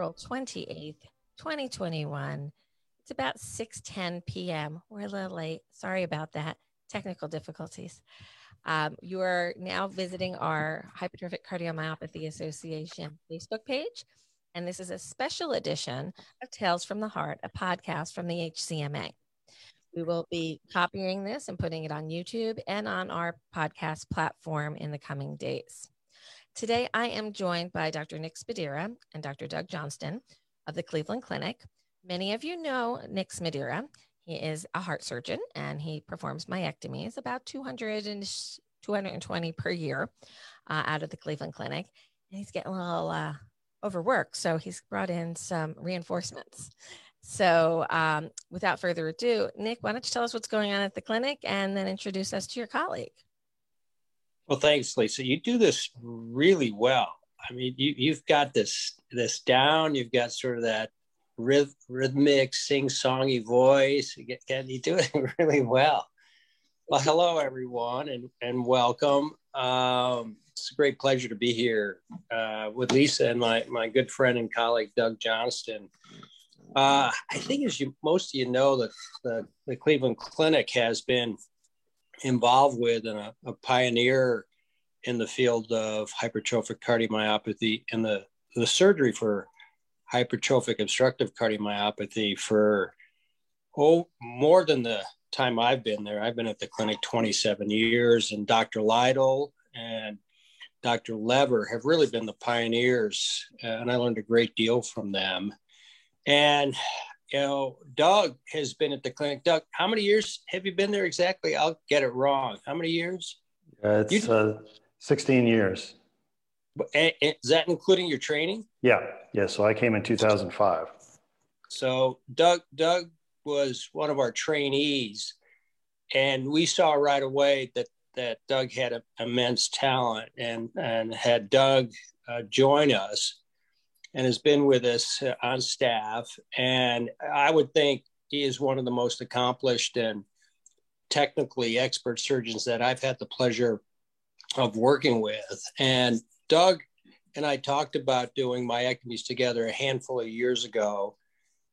April 28th, 2021. It's about 6:10 p.m. We're a little late. Sorry about that. Technical difficulties. Um, you are now visiting our Hypertrophic Cardiomyopathy Association Facebook page. And this is a special edition of Tales from the Heart, a podcast from the HCMA. We will be copying this and putting it on YouTube and on our podcast platform in the coming days. Today, I am joined by Dr. Nick Smedira and Dr. Doug Johnston of the Cleveland Clinic. Many of you know Nick Smedira. He is a heart surgeon and he performs myectomies, about 200 and 220 per year uh, out of the Cleveland Clinic. And he's getting a little uh, overworked, so he's brought in some reinforcements. So, um, without further ado, Nick, why don't you tell us what's going on at the clinic and then introduce us to your colleague? Well, thanks, Lisa. You do this really well. I mean, you, you've got this this down. You've got sort of that ryth- rhythmic, sing-songy voice. You, get, you do it really well. Well, hello, everyone, and, and welcome. Um, it's a great pleasure to be here uh, with Lisa and my, my good friend and colleague, Doug Johnston. Uh, I think, as you most of you know, that the, the Cleveland Clinic has been involved with and a, a, pioneer in the field of hypertrophic cardiomyopathy and the, the surgery for hypertrophic obstructive cardiomyopathy for oh more than the time I've been there. I've been at the clinic 27 years, and Dr. Lytle and Dr. Lever have really been the pioneers, and I learned a great deal from them. And you know, Doug has been at the clinic. Doug, how many years have you been there exactly? I'll get it wrong. How many years? Uh, it's you, uh, 16 years. Is that including your training? Yeah, yeah. So I came in 2005. So Doug, Doug was one of our trainees, and we saw right away that that Doug had a, immense talent, and and had Doug uh, join us and has been with us uh, on staff. And I would think he is one of the most accomplished and technically expert surgeons that I've had the pleasure of working with. And Doug and I talked about doing myectomies together a handful of years ago.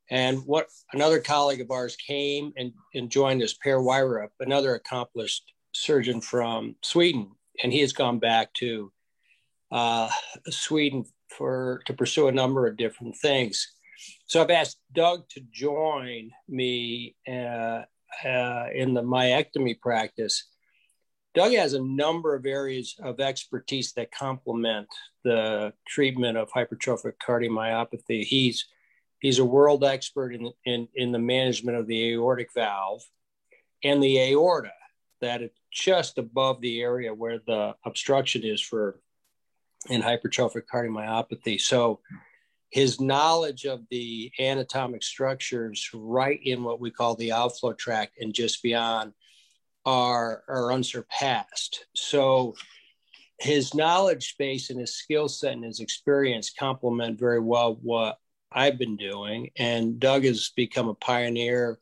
And what another colleague of ours came and, and joined us, Per Wierup, another accomplished surgeon from Sweden. And he has gone back to uh, Sweden for to pursue a number of different things. So I've asked Doug to join me uh, uh, in the myectomy practice. Doug has a number of areas of expertise that complement the treatment of hypertrophic cardiomyopathy. He's he's a world expert in, in, in the management of the aortic valve and the aorta, that it's just above the area where the obstruction is for in hypertrophic cardiomyopathy. So his knowledge of the anatomic structures right in what we call the outflow tract and just beyond are, are unsurpassed. So his knowledge base and his skill set and his experience complement very well what I've been doing. And Doug has become a pioneer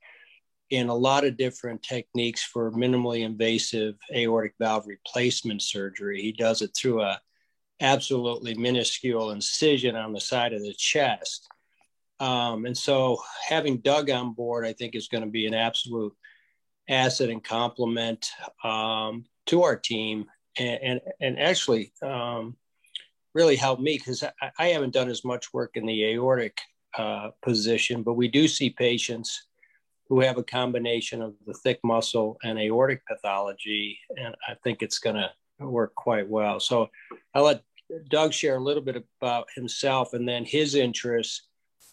in a lot of different techniques for minimally invasive aortic valve replacement surgery. He does it through a absolutely minuscule incision on the side of the chest. Um, and so having Doug on board, I think, is going to be an absolute asset and complement um, to our team and, and, and actually um, really help me because I, I, haven't done as much work in the aortic uh, position, but we do see patients who have a combination of the thick muscle and aortic pathology. And I think it's going to work quite well. So I'll let Doug share a little bit about himself and then his interests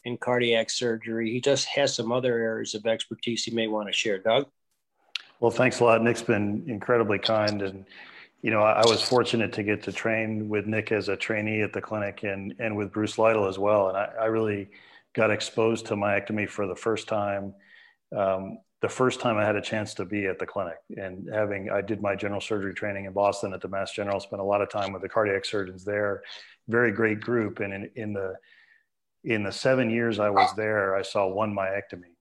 in cardiac surgery. He just has some other areas of expertise he may want to share. Doug? Well, thanks a lot. Nick's been incredibly kind. And, you know, I, I was fortunate to get to train with Nick as a trainee at the clinic and, and with Bruce Lytle as well. And I, I really got exposed to myectomy for the first time um, the first time I had a chance to be at the clinic and having, I did my general surgery training in Boston at the Mass General, spent a lot of time with the cardiac surgeons there, very great group. And in, in the, in the seven years I was there, I saw one myectomy.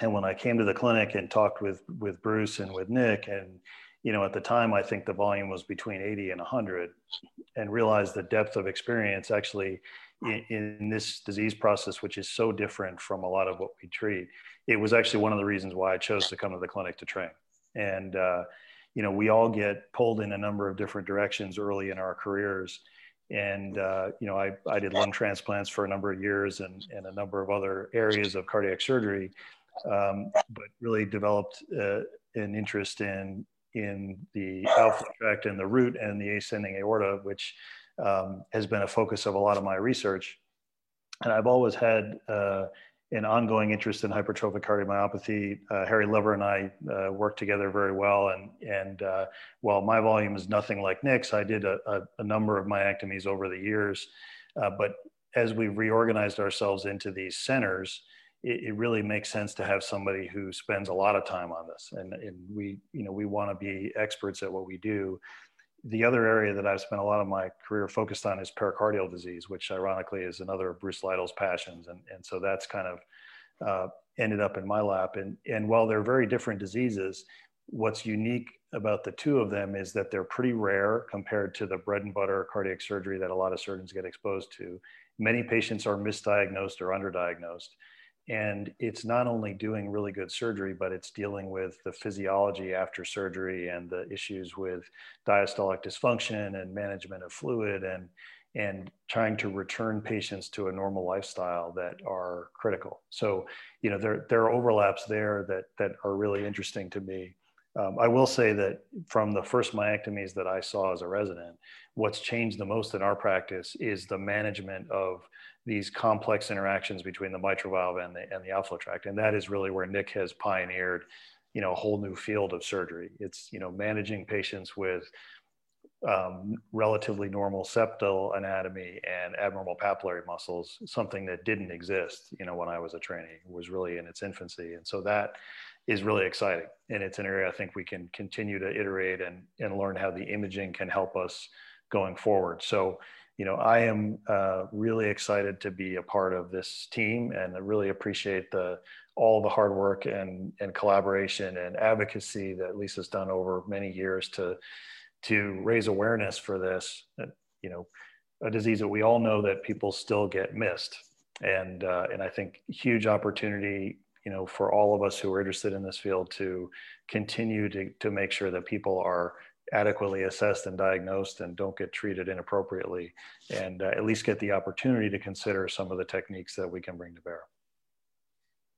And when I came to the clinic and talked with, with Bruce and with Nick and, you know, at the time, I think the volume was between 80 and 100 and realized the depth of experience actually in, in, this disease process, which is so different from a lot of what we treat. It was actually one of the reasons why I chose to come to the clinic to train. And, uh, you know, we all get pulled in a number of different directions early in our careers. And, uh, you know, I, I did lung transplants for a number of years and, and a number of other areas of cardiac surgery, um, but really developed uh, an interest in, in the outflow tract and the root and the ascending aorta, which um, has been a focus of a lot of my research. And I've always had uh, an ongoing interest in hypertrophic cardiomyopathy. Uh, Harry Lever and I uh, worked together very well. And, and uh, while my volume is nothing like Nick's, I did a, a, a number of myectomies over the years. Uh, but as we reorganized ourselves into these centers, it, it, really makes sense to have somebody who spends a lot of time on this. And, and we, you know, we want to be experts at what we do the other area that I've spent a lot of my career focused on is pericardial disease, which ironically is another of Bruce Lytle's passions. And, and so that's kind of uh, ended up in my lap. And, and while they're very different diseases, what's unique about the two of them is that they're pretty rare compared to the bread and butter cardiac surgery that a lot of surgeons get exposed to. Many patients are misdiagnosed or underdiagnosed. And it's not only doing really good surgery, but it's dealing with the physiology after surgery and the issues with diastolic dysfunction and management of fluid and, and trying to return patients to a normal lifestyle that are critical. So, you know, there, there are overlaps there that, that are really interesting to me. Um, I will say that from the first myectomies that I saw as a resident, what's changed the most in our practice is the management of these complex interactions between the mitral valve and the, and the outflow tract. And that is really where Nick has pioneered, you know, a whole new field of surgery. It's, you know, managing patients with um, relatively normal septal anatomy and abnormal papillary muscles, something that didn't exist, you know, when I was a trainee, was really in its infancy. And so that is really exciting. And it's an area I think we can continue to iterate and, and learn how the imaging can help us going forward. So, you know, I am uh, really excited to be a part of this team, and I really appreciate the all the hard work and and collaboration and advocacy that Lisa's done over many years to to raise awareness for this. You know, a disease that we all know that people still get missed, and uh, and I think huge opportunity. You know, for all of us who are interested in this field to continue to to make sure that people are adequately assessed and diagnosed and don't get treated inappropriately and uh, at least get the opportunity to consider some of the techniques that we can bring to bear.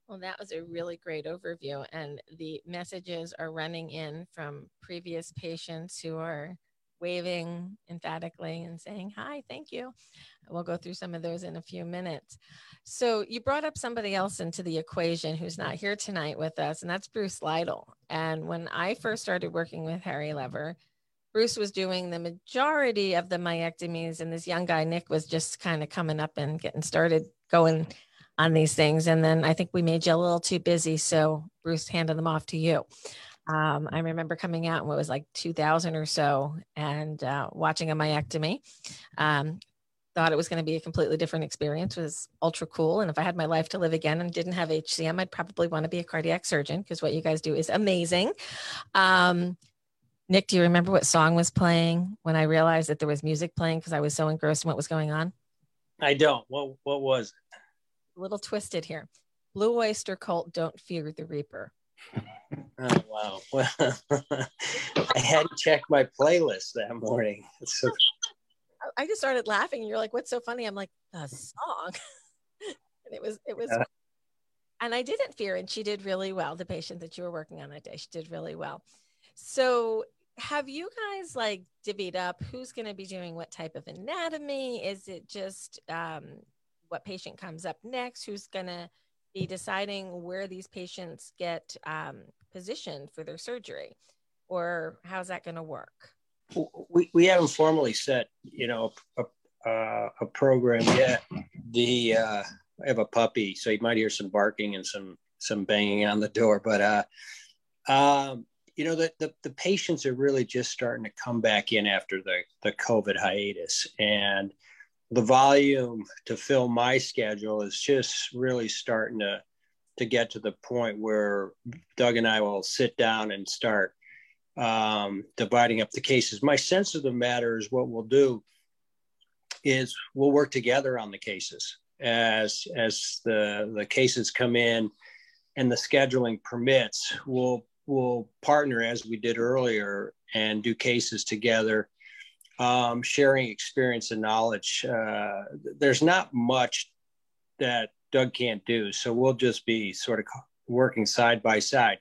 Well, that was a really great overview. And the messages are running in from previous patients who are waving emphatically and saying, Hi, thank you. We'll go through some of those in a few minutes. So, you brought up somebody else into the equation who's not here tonight with us, and that's Bruce Lytle. And when I first started working with Harry Lever, Bruce was doing the majority of the myectomies, and this young guy, Nick, was just kind of coming up and getting started going on these things. And then I think we made you a little too busy. So Bruce handed them off to you. Um, I remember coming out and it was like 2000 or so and uh, watching a myectomy. Um, thought it was going to be a completely different experience it was ultra cool and if i had my life to live again and didn't have hcm i'd probably want to be a cardiac surgeon because what you guys do is amazing. Um, nick do you remember what song was playing when i realized that there was music playing because i was so engrossed in what was going on? I don't. What, what was it? A little twisted here. Blue oyster cult don't fear the reaper Oh wow! Well, I hadn't checked my playlist that morning. So... I just started laughing, and you're like, "What's so funny?" I'm like, "The song," and it was it was. Yeah. And I didn't fear, and she did really well. The patient that you were working on that day, she did really well. So, have you guys like divvied up who's going to be doing what type of anatomy? Is it just um, what patient comes up next? Who's going to be deciding where these patients get um, positioned for their surgery, or how's that going to work? We, we haven't formally set, you know, a, a, a program yet. The uh, I have a puppy, so you might hear some barking and some some banging on the door. But uh, um, you know, the, the, the patients are really just starting to come back in after the the COVID hiatus, and the volume to fill my schedule is just really starting to to get to the point where Doug and I will sit down and start um, dividing up the cases. My sense of the matter is what we'll do is we'll work together on the cases as as the the cases come in and the scheduling permits. We'll we'll partner as we did earlier and do cases together, um, sharing experience and knowledge. Uh, there's not much that Doug can't do, so we'll just be sort of working side by side.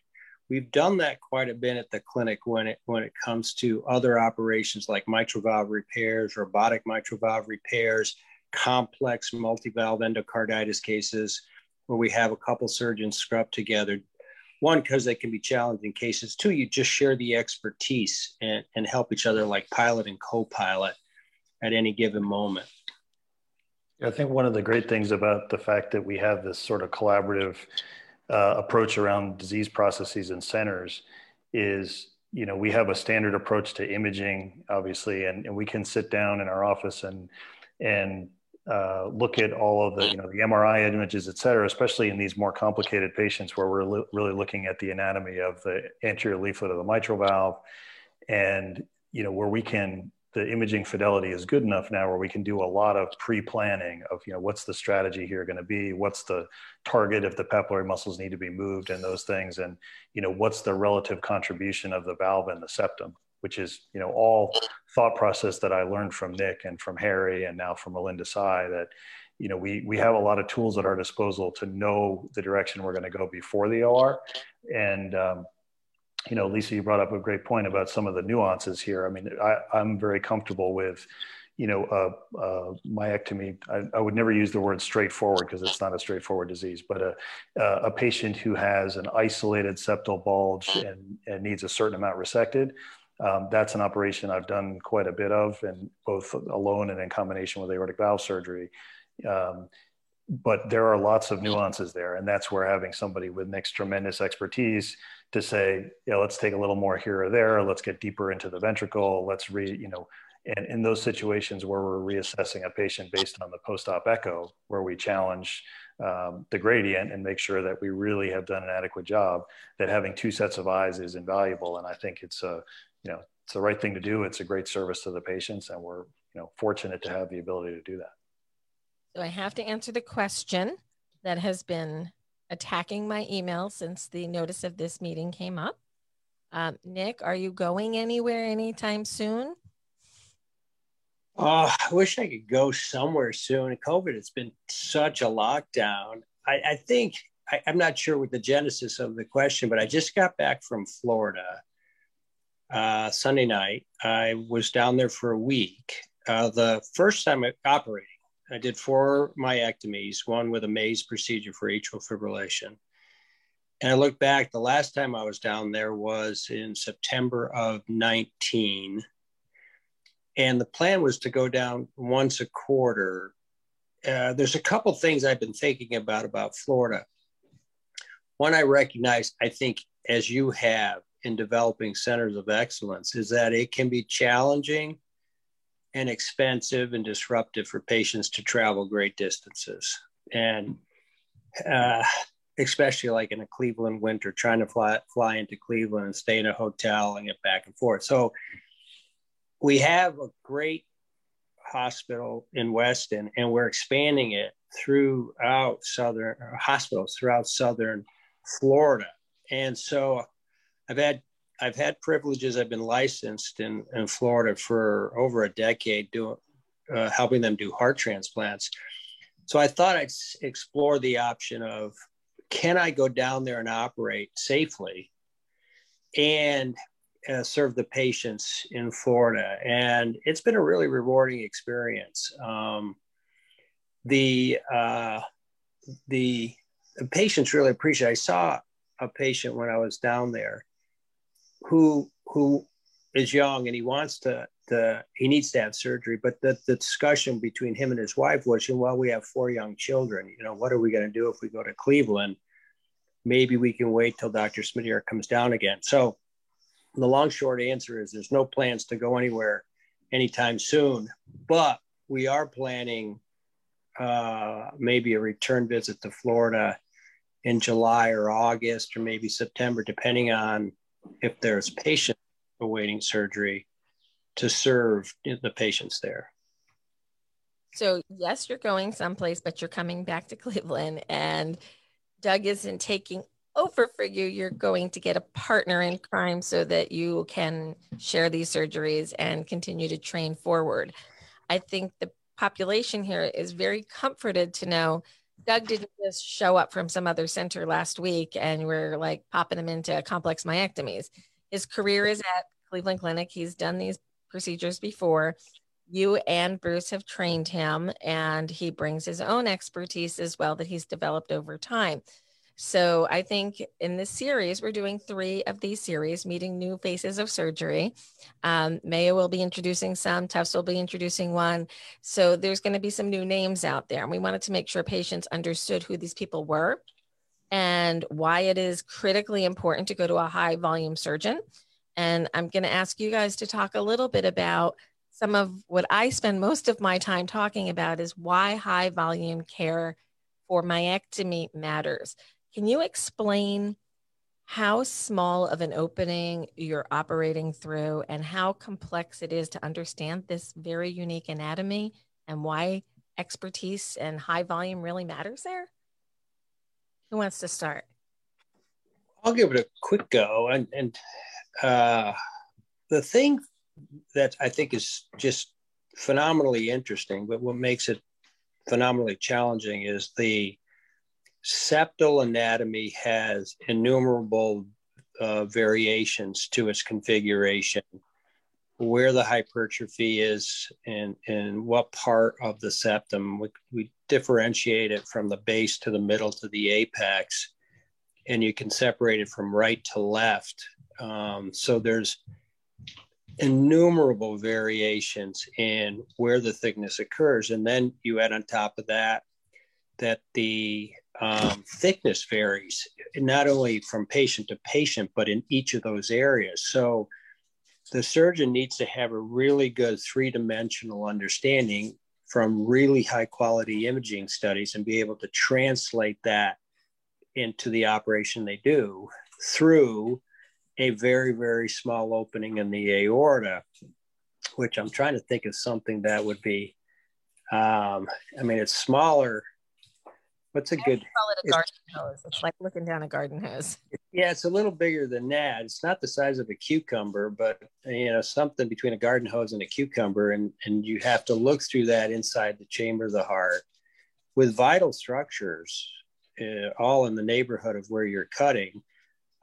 We've done that quite a bit at the clinic when it when it comes to other operations like mitral valve repairs, robotic mitral valve repairs, complex multi-valve endocarditis cases where we have a couple surgeons scrub together. One, because they can be challenging cases. Two, you just share the expertise and, and help each other like pilot and co-pilot at any given moment. I think one of the great things about the fact that we have this sort of collaborative uh, approach around disease processes and centers is you know we have a standard approach to imaging obviously and, and we can sit down in our office and and uh, look at all of the you know the mri images et cetera especially in these more complicated patients where we're li- really looking at the anatomy of the anterior leaflet of the mitral valve. And you know where we can the imaging fidelity is good enough now where we can do a lot of pre-planning of you know what's the strategy here going to be? What's the target if the papillary muscles need to be moved and those things? And you know what's the relative contribution of the valve and the septum which is you know all thought process that i learned from nick and from harry and now from Milind Desai that you know we we have a lot of tools at our disposal to know the direction we're going to go before the or and um, you know, Lisa, you brought up a great point about some of the nuances here. I mean, I, am very comfortable with, you know, uh, uh, myectomy. I, I, would never use the word straightforward because it's not a straightforward disease, but a, a patient who has an isolated septal bulge and, and needs a certain amount resected, um, that's an operation I've done quite a bit of, and both alone and in combination with aortic valve surgery. Um, but there are lots of nuances there, and that's where having somebody with Nick's tremendous expertise to say, yeah, let's take a little more here or there. Let's get deeper into the ventricle. Let's re, you know, and in those situations where we're reassessing a patient based on the post-op echo, where we challenge um, the gradient and make sure that we really have done an adequate job, that having two sets of eyes is invaluable. And I think it's a, you know, it's the right thing to do. It's a great service to the patients, and we're, you know, fortunate to have the ability to do that. So I have to answer the question that has been attacking my email since the notice of this meeting came up. Um, Nick, are you going anywhere anytime soon? Oh, I wish I could go somewhere soon. COVID, it's been such a lockdown. I, I think I, am not sure what the genesis of the question, but I just got back from Florida uh, Sunday night. I was down there for a week. Uh, the first time operating, I did four myectomies, one with a maze procedure for atrial fibrillation. And I look back, the last time I was down there was in September of 19. And the plan was to go down once a quarter. Uh, there's a couple things I've been thinking about about Florida. One I recognize, I think, as you have in developing centers of excellence, is that it can be challenging and expensive and disruptive for patients to travel great distances. And uh, especially like in a Cleveland winter, trying to fly, fly into Cleveland and stay in a hotel and get back and forth. So we have a great hospital in Weston and we're expanding it throughout southern hospitals throughout southern Florida. And so I've had I've had privileges. I've been licensed in, in Florida for over a decade, doing uh, helping them do heart transplants. So I thought I'd explore the option of can I go down there and operate safely and uh, serve the patients in Florida? And it's been a really rewarding experience. Um, the uh, the patients really appreciate. I saw a patient when I was down there who who is young and he wants to, he needs to have surgery. But the, the discussion between him and his wife was well we have four young children. You know what are we going to do if we go to cleveland? Maybe we can wait till dr smedira comes down again. So the long short answer is there's no plans to go anywhere anytime soon but we are planning uh, maybe a return visit to florida in july or august or maybe september depending on if there's patient awaiting surgery to serve the patients there. So, yes, you're going someplace, but you're coming back to Cleveland, and Doug isn't taking over for you. You're going to get a partner in crime so that you can share these surgeries and continue to train forward. I think the population here is very comforted to know Doug didn't just show up from some other center last week and we're like popping him into complex myectomies. His career is at Cleveland Clinic. He's done these procedures before. You and Bruce have trained him, and he brings his own expertise as well that he's developed over time. So I think in this series, we're doing three of these series, meeting new faces of surgery. Um, Mayo will be introducing some, Tufts will be introducing one. So there's going to be some new names out there. And we wanted to make sure patients understood who these people were and why it is critically important to go to a high volume surgeon. And I'm going to ask you guys to talk a little bit about some of what I spend most of my time talking about is why high volume care for myectomy matters. Can you explain how small of an opening you're operating through and how complex it is to understand this very unique anatomy and why expertise and high volume really matters there? Who wants to start? I'll give it a quick go. And, and uh, the thing that I think is just phenomenally interesting, but what makes it phenomenally challenging is the septal anatomy has innumerable uh, variations to its configuration, where the hypertrophy is and, and what part of the septum. We, we differentiate it from the base to the middle to the apex, and you can separate it from right to left. Um, so there's innumerable variations in where the thickness occurs. And then you add on top of that that the um, thickness varies not only from patient to patient, but in each of those areas. So the surgeon needs to have a really good three dimensional understanding from really high quality imaging studies and be able to translate that into the operation they do through a very, very small opening in the aorta, which I'm trying to think of something that would be, um, I mean, it's smaller What's a good? Call it a garden hose. It's like looking down a garden hose. Yeah, it's a little bigger than that. It's not the size of a cucumber, but you know something between a garden hose and a cucumber, and and you have to look through that inside the chamber of the heart with vital structures, uh, all in the neighborhood of where you're cutting.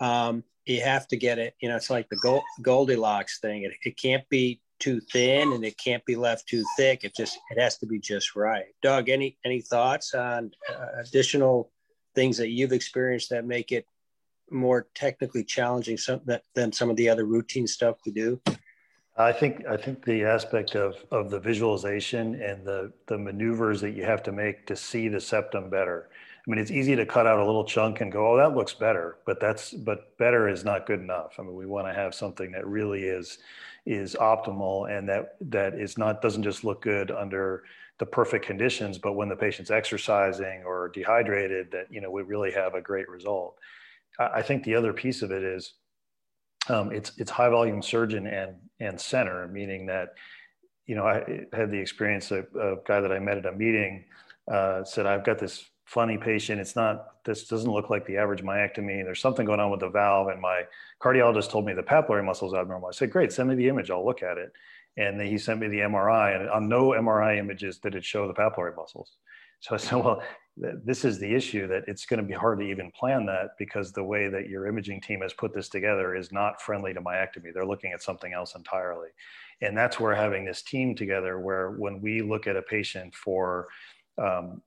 Um, you have to get it. You know, it's like the Gold Goldilocks thing. It, it can't be too thin and it can't be left too thick. It just it has to be just right. Doug, any any thoughts on uh, additional things that you've experienced that make it more technically challenging some, that, than some of the other routine stuff we do? I think I think the aspect of of the visualization and the the maneuvers that you have to make to see the septum better. I mean, it's easy to cut out a little chunk and go, "Oh, that looks better," but that's but better is not good enough. I mean, we want to have something that really is is optimal and that that is not doesn't just look good under the perfect conditions, but when the patient's exercising or dehydrated, that you know we really have a great result. I think the other piece of it is um, it's it's high volume surgeon and and center, meaning that you know I had the experience of a guy that I met at a meeting uh, said I've got this funny patient. It's not, this doesn't look like the average myectomy. There's something going on with the valve. And my cardiologist told me the papillary muscle is abnormal. I said, great, send me the image. I'll look at it. And then he sent me the MRI and on no MRI images did it show the papillary muscles. So I said, well, this is the issue that it's going to be hard to even plan that because the way that your imaging team has put this together is not friendly to myectomy. They're looking at something else entirely. And that's where having this team together, where when we look at a patient for um,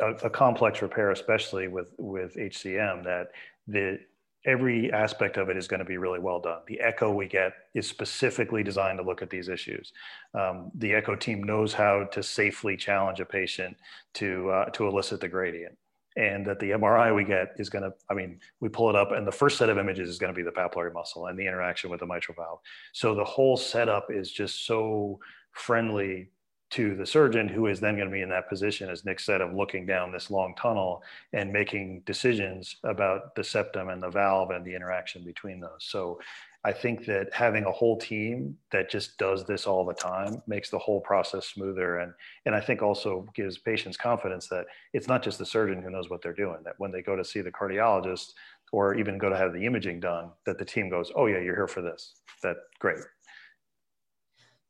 a, a, complex repair, especially with with HCM, that the every aspect of it is going to be really well done. The echo we get is specifically designed to look at these issues. Um, the echo team knows how to safely challenge a patient to uh, to elicit the gradient. And that the MRI we get is going to, I mean, we pull it up, and the first set of images is going to be the papillary muscle and the interaction with the mitral valve. So the whole setup is just so friendly to the surgeon who is then going to be in that position as nick said of looking down this long tunnel and making decisions about the septum and the valve and the interaction between those so I think that having a whole team that just does this all the time makes the whole process smoother. And, and I think also gives patients confidence that it's not just the surgeon who knows what they're doing, that when they go to see the cardiologist or even go to have the imaging done, that the team goes, oh, yeah, you're here for this. That great.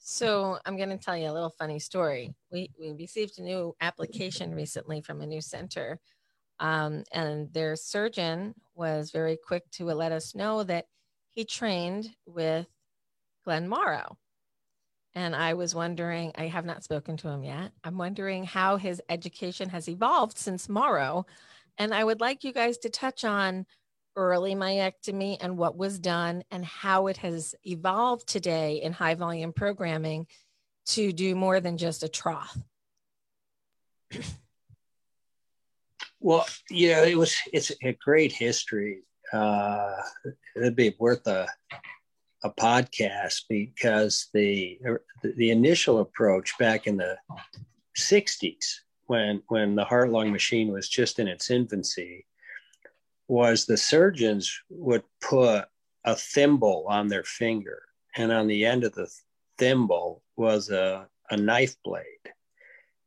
So I'm going to tell you a little funny story. We, we received a new application recently from a new center, um, and their surgeon was very quick to let us know that he trained with Glenn Morrow. And I was wondering, I have not spoken to him yet. I'm wondering how his education has evolved since Morrow. And I would like you guys to touch on early myectomy and what was done and how it has evolved today in high volume programming to do more than just a trough. well, yeah, it was, it's a great history uh, it'd be worth a a podcast because the the initial approach back in the 60s when when the heart lung machine was just in its infancy was the surgeons would put a thimble on their finger and on the end of the thimble was a, a knife blade.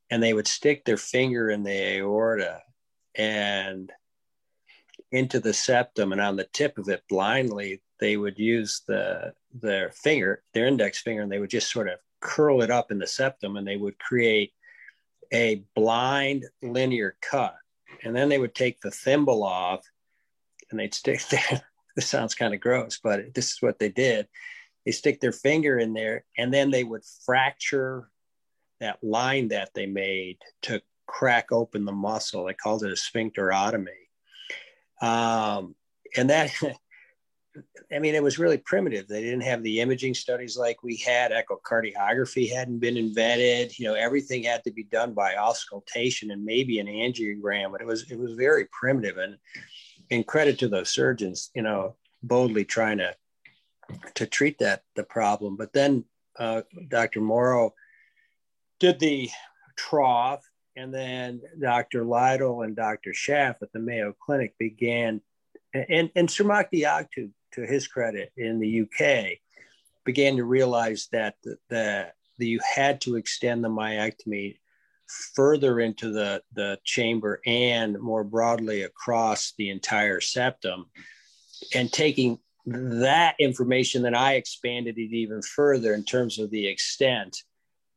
And they would stick their finger in the aorta and into the septum and on the tip of it blindly they would use the their finger their index finger and they would just sort of curl it up in the septum and they would create a blind linear cut. And then they would take the thimble off and they'd stick there this sounds kind of gross but this is what they did they stick their finger in there and then they would fracture that line that they made to crack open the muscle they called it a sphincterotomy um, and that, I mean, it was really primitive. They didn't have the imaging studies like we had. Echocardiography hadn't been invented. You know, everything had to be done by auscultation and maybe an angiogram. But it was it was very primitive. And in credit to those surgeons, you know, boldly trying to to treat that the problem. But then uh, Dr. Morrow did the trough and then Dr. Lytle and Dr. Schaff at the Mayo Clinic began, and, and Mark Diaktu, to his credit, in the UK, began to realize that the, the you had to extend the myectomy further into the, the chamber and more broadly across the entire septum. And taking that information, then I expanded it even further in terms of the extent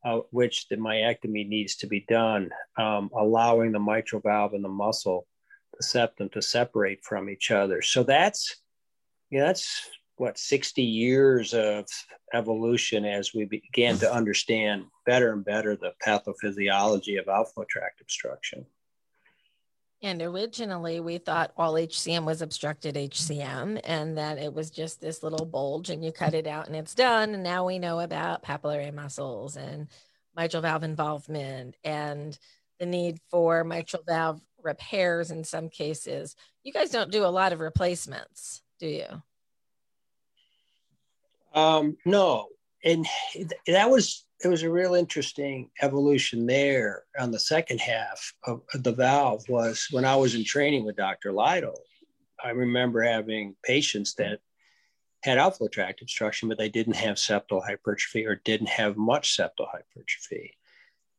uh, which the myectomy needs to be done, um, allowing the mitral valve and the muscle, the septum, to separate from each other. So that's, you know, that's what 60 years of evolution as we began to understand better and better the pathophysiology of outflow tract obstruction. And originally, we thought all HCM was obstructed HCM and that it was just this little bulge and you cut it out and it's done. And now we know about papillary muscles and mitral valve involvement and the need for mitral valve repairs in some cases. You guys don't do a lot of replacements, do you? Um, no. And that was it was a real interesting evolution there on the second half of the valve was when I was in training with Dr. Lytle. I remember having patients that had outflow tract obstruction, but they didn't have septal hypertrophy or didn't have much septal hypertrophy.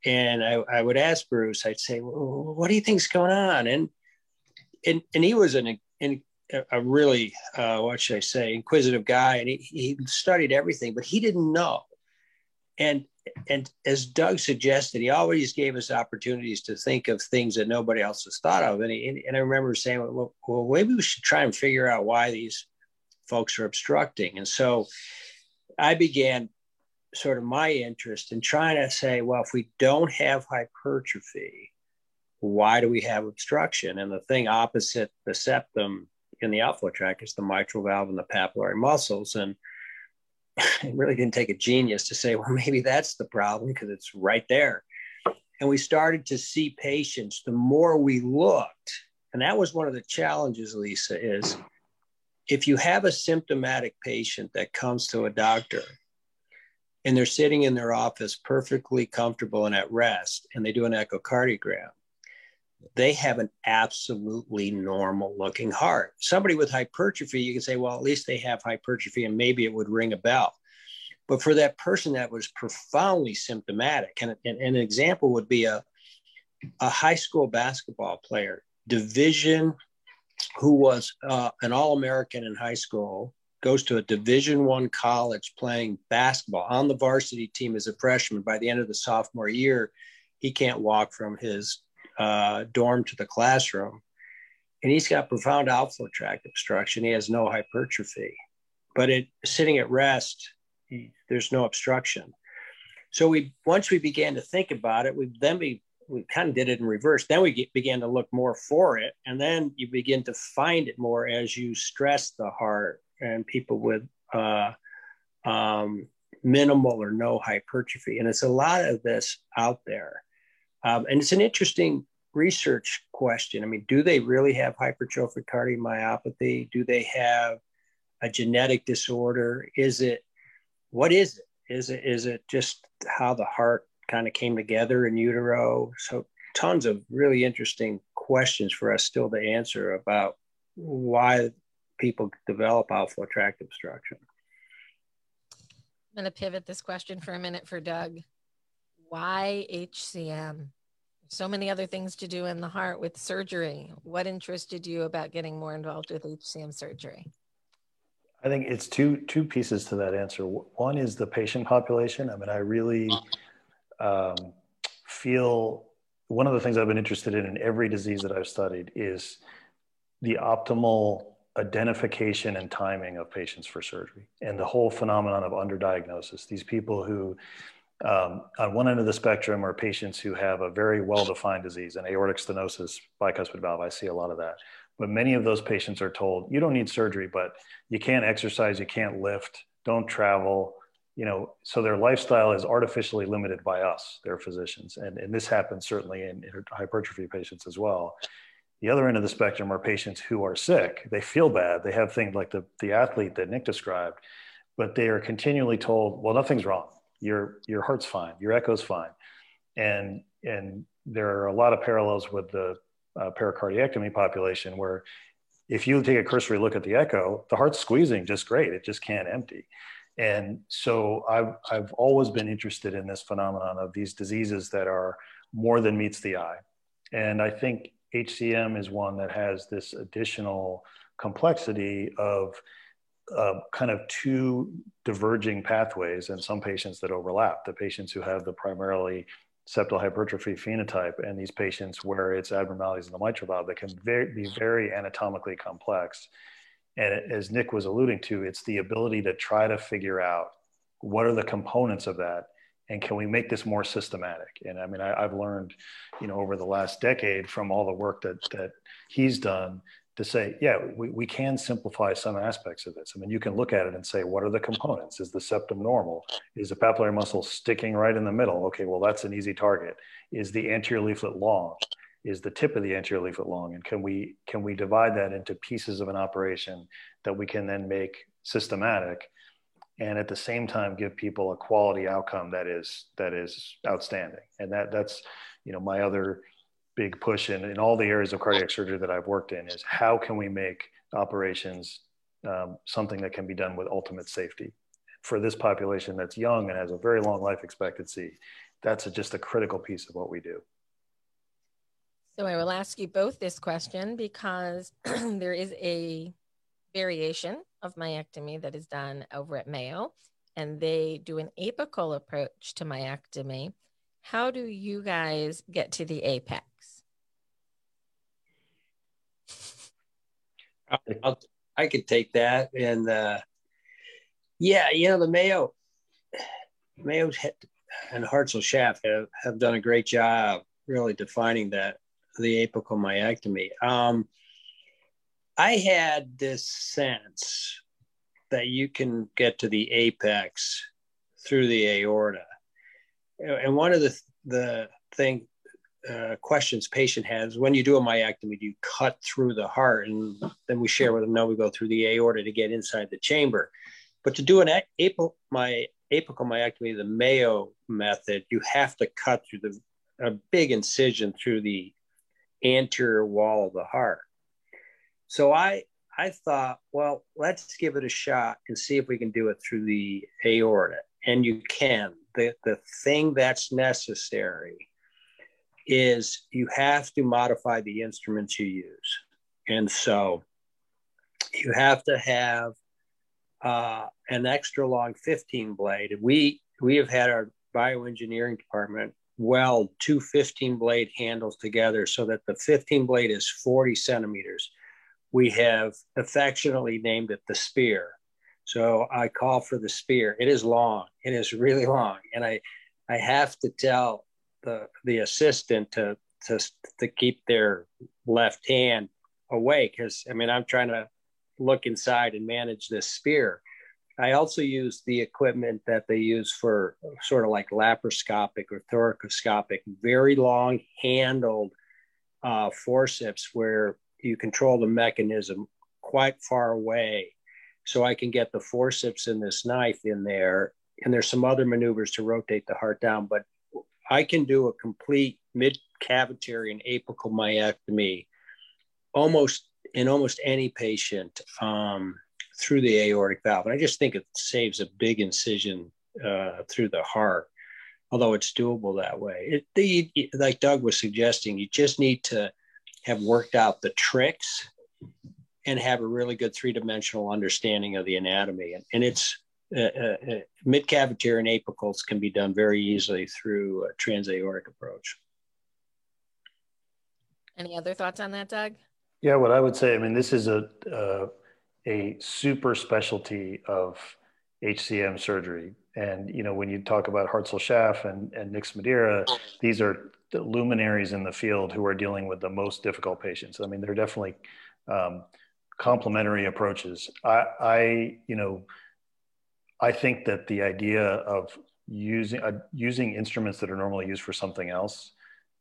And I, I would ask Bruce, I'd say, well, what do you think's going on? And, and, and he was an, an a really, uh, what should I say, inquisitive guy. And he, he studied everything, but he didn't know and and as Doug suggested, he always gave us opportunities to think of things that nobody else has thought of. And, he, and I remember saying, well, well, maybe we should try and figure out why these folks are obstructing. And so I began sort of my interest in trying to say, well, if we don't have hypertrophy, why do we have obstruction? And the thing opposite the septum in the outflow tract is the mitral valve and the papillary muscles. And it really didn't take a genius to say, well, maybe that's the problem because it's right there. And we started to see patients the more we looked. And that was one of the challenges, Lisa, is if you have a symptomatic patient that comes to a doctor and they're sitting in their office perfectly comfortable and at rest, and they do an echocardiogram, they have an absolutely normal looking heart. Somebody with hypertrophy, you can say, well, at least they have hypertrophy and maybe it would ring a bell. But for that person that was profoundly symptomatic, and, and, and an example would be a, a high school basketball player, division, who was uh, an All-American in high school, goes to a Division One college playing basketball on the varsity team as a freshman. By the end of the sophomore year, he can't walk from his uh, dorm to the classroom, and he's got profound outflow tract obstruction. He has no hypertrophy, but it sitting at rest, he, there's no obstruction. So we once we began to think about it, we then we we kind of did it in reverse. Then we get, began to look more for it, and then you begin to find it more as you stress the heart and people with uh, um, minimal or no hypertrophy. And it's a lot of this out there. Um, and it's an interesting research question. I mean, do they really have hypertrophic cardiomyopathy? Do they have a genetic disorder? Is it, what is it? Is it, is it just how the heart kind of came together in utero? So tons of really interesting questions for us still to answer about why people develop outflow tract obstruction. I'm going to pivot this question for a minute for Doug. Why HCM? So many other things to do in the heart with surgery. What interested you about getting more involved with HCM surgery? I think it's two two pieces to that answer. One is the patient population. I mean, I really um, feel one of the things I've been interested in in every disease that I've studied is the optimal identification and timing of patients for surgery and the whole phenomenon of underdiagnosis. These people who, um, on one end of the spectrum, are patients who have a very well defined disease, an aortic stenosis, bicuspid valve. I see a lot of that. But many of those patients are told, you don't need surgery, but you can't exercise, you can't lift, don't travel. You know, so their lifestyle is artificially limited by us, their physicians. And, and this happens certainly in, in hypertrophy patients as well the other end of the spectrum are patients who are sick. They feel bad. They have things like the, the athlete that Nick described, but they are continually told, well, nothing's wrong. Your, your heart's fine. Your echo's fine. And, and there are a lot of parallels with the uh, pericardiectomy population where if you take a cursory look at the echo, the heart's squeezing just great. It just can't empty. And so I've, I've always been interested in this phenomenon of these diseases that are more than meets the eye. And I think HCM is one that has this additional complexity of uh, kind of two diverging pathways and some patients that overlap the patients who have the primarily septal hypertrophy phenotype and these patients where it's abnormalities in the mitral valve that can very, be very anatomically complex. And as nick was alluding to it's the ability to try to figure out what are the components of that and can we make this more systematic? And i mean I, have learned you know over the last decade from all the work that that he's done to say yeah we, we can simplify some aspects of this. I mean you can look at it and say what are the components? Is the septum normal? Is the papillary muscle sticking right in the middle? Okay well that's an easy target. Is the anterior leaflet long? Is the tip of the anterior leaflet long? And can we can we divide that into pieces of an operation that we can then make systematic and at the same time give people a quality outcome that is that is outstanding? And that that's you know my other big push in, in all the areas of cardiac surgery that i've worked in is how can we make operations um, something that can be done with ultimate safety for this population that's young and has a very long life expectancy that's a, just a critical piece of what we do so i will ask you both this question because there is a variation of myectomy that is done over at Mayo, and they do an apical approach to myectomy. How do you guys get to the apex? I'll, i could take that. And uh, yeah, you know, the Mayo, Mayo and Hartzell Schaff have, have done a great job really defining that, the apical myectomy. Um, I had this sense that you can get to the apex through the aorta. And one of the the thing uh, questions patient has when you do a myectomy, do you cut through the heart? And then we share with them, no, we go through the aorta to get inside the chamber. But to do an apical, my apical myectomy, the Mayo method, you have to cut through the a big incision through the anterior wall of the heart. So I I thought, well, let's give it a shot and see if we can do it through the aorta. And you can. The the thing that's necessary is you have to modify the instruments you use. And so you have to have uh, an extra long 15 blade. We we have had our bioengineering department weld two 15 blade handles together so that the 15 blade is 40 centimeters. We have affectionately named it the spear. So I call for the spear. It is long. It is really long, and I I have to tell the the assistant to to to keep their left hand away because I mean I'm trying to look inside and manage this spear. I also use the equipment that they use for sort of like laparoscopic or thoracoscopic, very long handled uh, forceps where you control the mechanism quite far away. So I can get the forceps in this knife in there. And there's some other maneuvers to rotate the heart down, but I can do a complete mid cavitary and apical myectomy almost in almost any patient um, through the aortic valve. And I just think it saves a big incision uh, through the heart, although it's doable that way. It, the, like Doug was suggesting, you just need to have worked out the tricks and have a really good three dimensional understanding of the anatomy. And, and it's uh, uh, uh mid cavitary and apicals can be done very easily through a transaortic approach. Any other thoughts on that, Doug? Yeah, what I would say, I mean, this is a uh, a super specialty of HCM surgery. And you know, when you talk about Hartzell Schaff and, and Nick Smedira, these are the luminaries in the field who are dealing with the most difficult patients. I mean, they're definitely um, complementary approaches. I, I, you know, I think that the idea of using uh, using instruments that are normally used for something else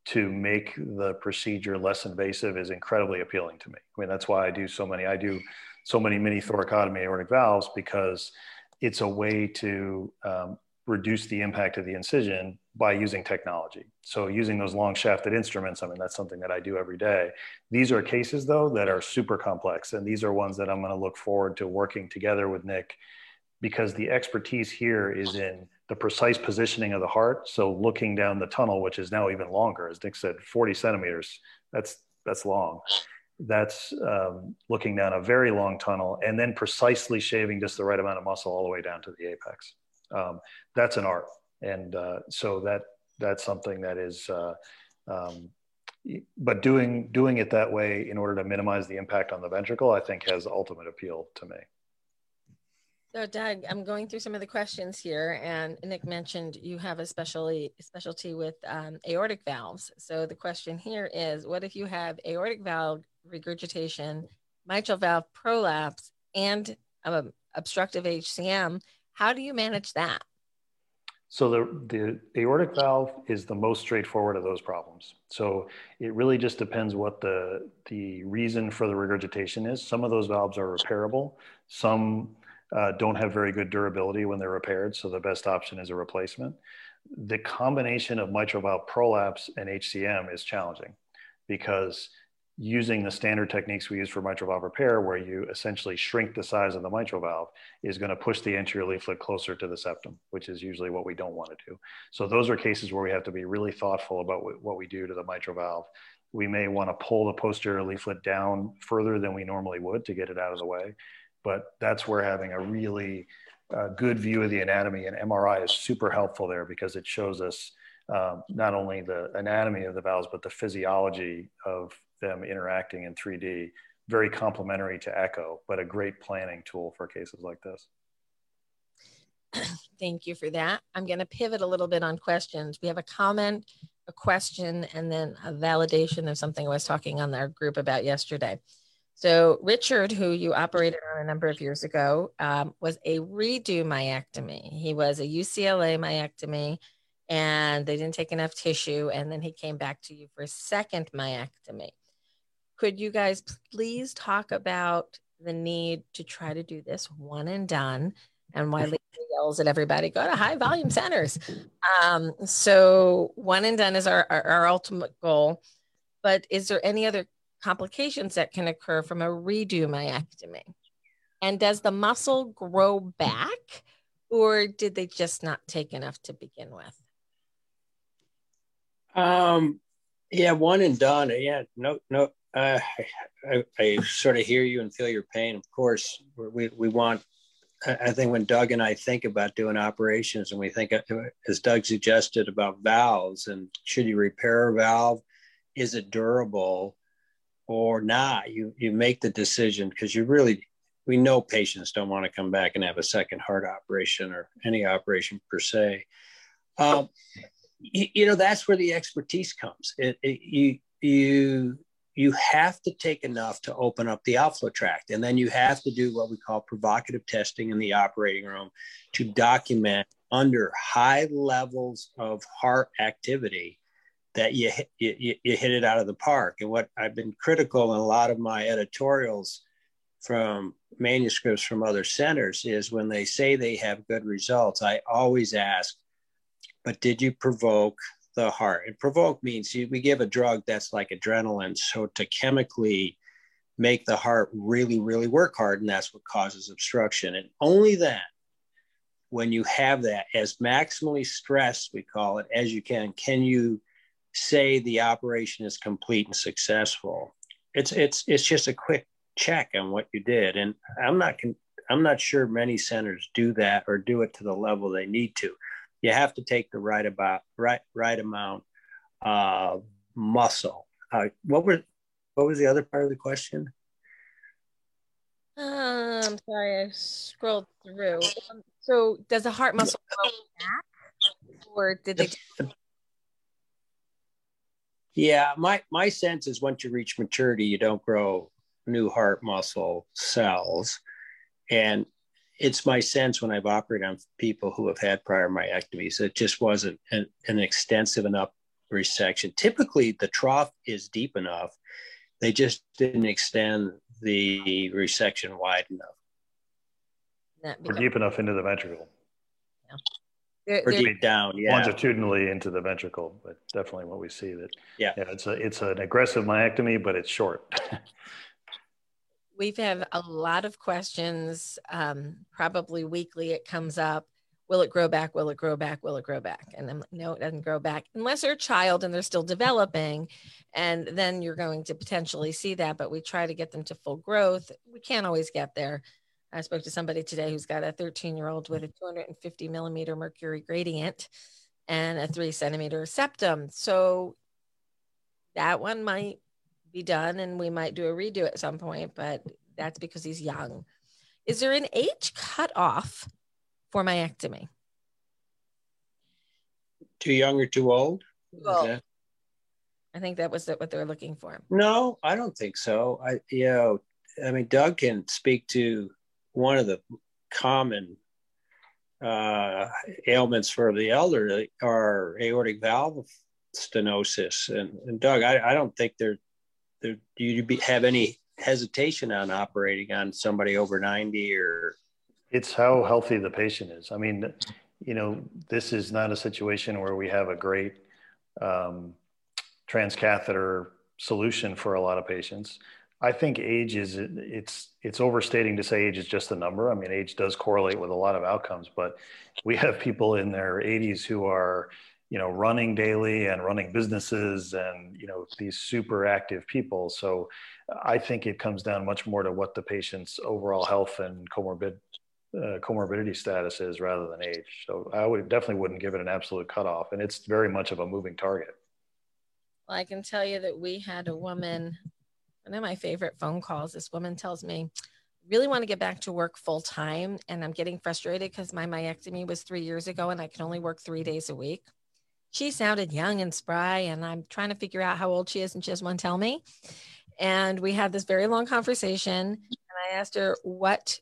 to make the procedure less invasive is incredibly appealing to me. I mean, that's why I do so many. I do so many mini thoracotomy aortic valves because it's a way to um, reduce the impact of the incision by using technology. So using those long shafted instruments, I mean, that's something that I do every day. These are cases though that are super complex. And these are ones that I'm going to look forward to working together with Nick because the expertise here is in the precise positioning of the heart. So looking down the tunnel, which is now even longer, as Nick said, 40 centimeters, that's, that's long. That's um, looking down a very long tunnel and then precisely shaving just the right amount of muscle all the way down to the apex. Um, that's an art. And uh, so that, that's something that is, uh, um, but doing, doing it that way in order to minimize the impact on the ventricle, I think has ultimate appeal to me. So, Doug, I'm going through some of the questions here, and Nick mentioned you have a specialty specialty with um, aortic valves. So, the question here is, what if you have aortic valve regurgitation, mitral valve prolapse, and um, obstructive HCM? How do you manage that? So the, the aortic valve is the most straightforward of those problems. So it really just depends what the, the reason for the regurgitation is. Some of those valves are repairable. Some uh, don't have very good durability when they're repaired. So the best option is a replacement. The combination of mitral valve prolapse and HCM is challenging because using the standard techniques we use for mitral valve repair, where you essentially shrink the size of the mitral valve, is going to push the anterior leaflet closer to the septum, which is usually what we don't want to do. So those are cases where we have to be really thoughtful about what we do to the mitral valve. We may want to pull the posterior leaflet down further than we normally would to get it out of the way but that's where having a really uh, good view of the anatomy and MRI is super helpful there because it shows us um, not only the anatomy of the valves, but the physiology of them interacting in 3D. Very complementary to echo, but a great planning tool for cases like this. Thank you for that. I'm going to pivot a little bit on questions. We have a comment, a question, and then a validation of something I was talking on our group about yesterday. So Richard, who you operated on a number of years ago, um, was a redo myectomy. He was a UCLA myectomy, and they didn't take enough tissue, and then he came back to you for a second myectomy. Could you guys please talk about the need to try to do this one and done, and why Lisa yells at everybody, go to high volume centers. Um, so one and done is our, our, our ultimate goal but is there any other complications that can occur from a redo myectomy? And does the muscle grow back or did they just not take enough to begin with? Um, yeah, one and done. Yeah, no, no. Uh, I, I, sort of hear you and feel your pain. Of course, we, we want, I think when Doug and I think about doing operations and we think, as Doug suggested, about valves and should you repair a valve? Is it durable or not? You, you make the decision because you really, we know patients don't want to come back and have a second heart operation or any operation per se. Um, you, you, know, that's where the expertise comes. It, it, you, you, you have to take enough to open up the outflow tract. And then you have to do what we call provocative testing in the operating room to document under high levels of heart activity that you, you, you hit it out of the park. And what I've been critical in a lot of my editorials from manuscripts from other centers is when they say they have good results, I always ask, but did you provoke the heart? And provoke means we give a drug that's like adrenaline. So to chemically make the heart really, really work hard, and that's what causes obstruction. And only then, when you have that as maximally stressed, we call it, as you can, can you say the operation is complete and successful. It's it's it's just a quick check on what you did. And I'm not I'm not sure many centers do that or do it to the level they need to. You have to take the right about right right amount of muscle. Uh, what were what was the other part of the question? Um, I'm sorry, I scrolled through. Um, so, does the heart muscle grow back, or did they? Yeah, my my sense is once you reach maturity, you don't grow new heart muscle cells. And it's my sense when I've operated on people who have had prior myectomies, it just wasn't an, an extensive enough resection. Typically, the trough is deep enough, they just didn't extend the resection wide enough. Or deep enough into the ventricle. Yeah. They're, or deep down, yeah. Longitudinally into the ventricle, but definitely what we see that. Yeah, yeah it's a it's an aggressive myectomy, but it's short. we've had a lot of questions. Um, probably weekly, it comes up. Will it grow back? Will it grow back? Will it grow back? And then no, it doesn't grow back unless they're a child and they're still developing. And then you're going to potentially see that. But we try to get them to full growth. We can't always get there. I spoke to somebody today who's got a 13 year old with a 250 millimeter mercury gradient and a three centimeter septum. So that one might be done and we might do a redo at some point, but that's because he's young. Is there an age cutoff for myectomy? Too young or too old? Well, I think that was what they were looking for. No, I don't think so. I, you know, I mean, Doug can speak to one of the common uh, ailments for the elderly are aortic valve stenosis. And, and Doug, I, I don't think there, do you be, have any hesitation on operating on somebody over 90 or? It's how healthy the patient is. I mean you know this is not a situation where we have a great um, transcatheter solution for a lot of patients. I think age is it's it's overstating to say age is just a number. I mean age does correlate with a lot of outcomes but we have people in their 80s who are you know running daily and running businesses and you know these super active people. So i think it comes down much more to what the patient's overall health and comorbid uh, comorbidity status is rather than age. So i would definitely wouldn't give it an absolute cutoff and it's very much of a moving target. Well i can tell you that we had a woman one of my favorite phone calls. This woman tells me really want to get back to work full time and i'm getting frustrated because my myectomy was three years ago and i can only work three days a week she sounded young and spry, and I'm trying to figure out how old she is, and she doesn't tell me. And we had this very long conversation, and I asked her what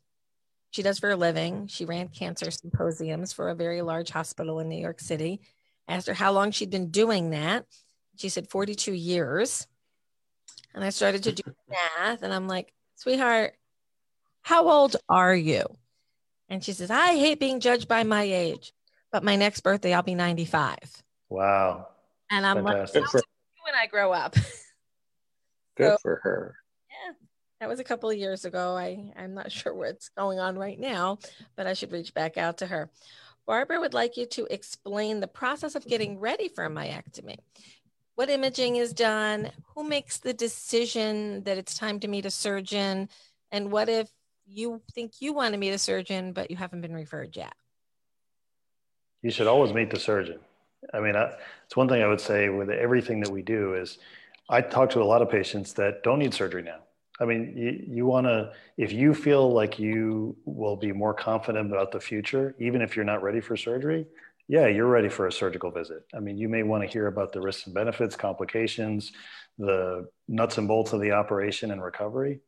she does for a living. She ran cancer symposiums for a very large hospital in New York City. I asked her how long she'd been doing that. She said 42 years. And I started to do math, and I'm like, sweetheart, how old are you? And she says, I hate being judged by my age, but my next birthday, I'll be 95. Wow. And I'm Fantastic. like, when I grow up. good so, for her. Yeah, that was a couple of years ago. I I'm not sure what's going on right now, but I should reach back out to her. Barbara would like you to explain the process of getting ready for a myectomy. What imaging is done? Who makes the decision that it's time to meet a surgeon? And what if you think you want to meet a surgeon, but you haven't been referred yet? You should always meet the surgeon. I mean, I, it's one thing I would say with everything that we do is I talk to a lot of patients that don't need surgery now. I mean, you, you want to, if you feel like you will be more confident about the future, even if you're not ready for surgery, yeah, you're ready for a surgical visit. I mean, you may want to hear about the risks and benefits, complications, the nuts and bolts of the operation and recovery.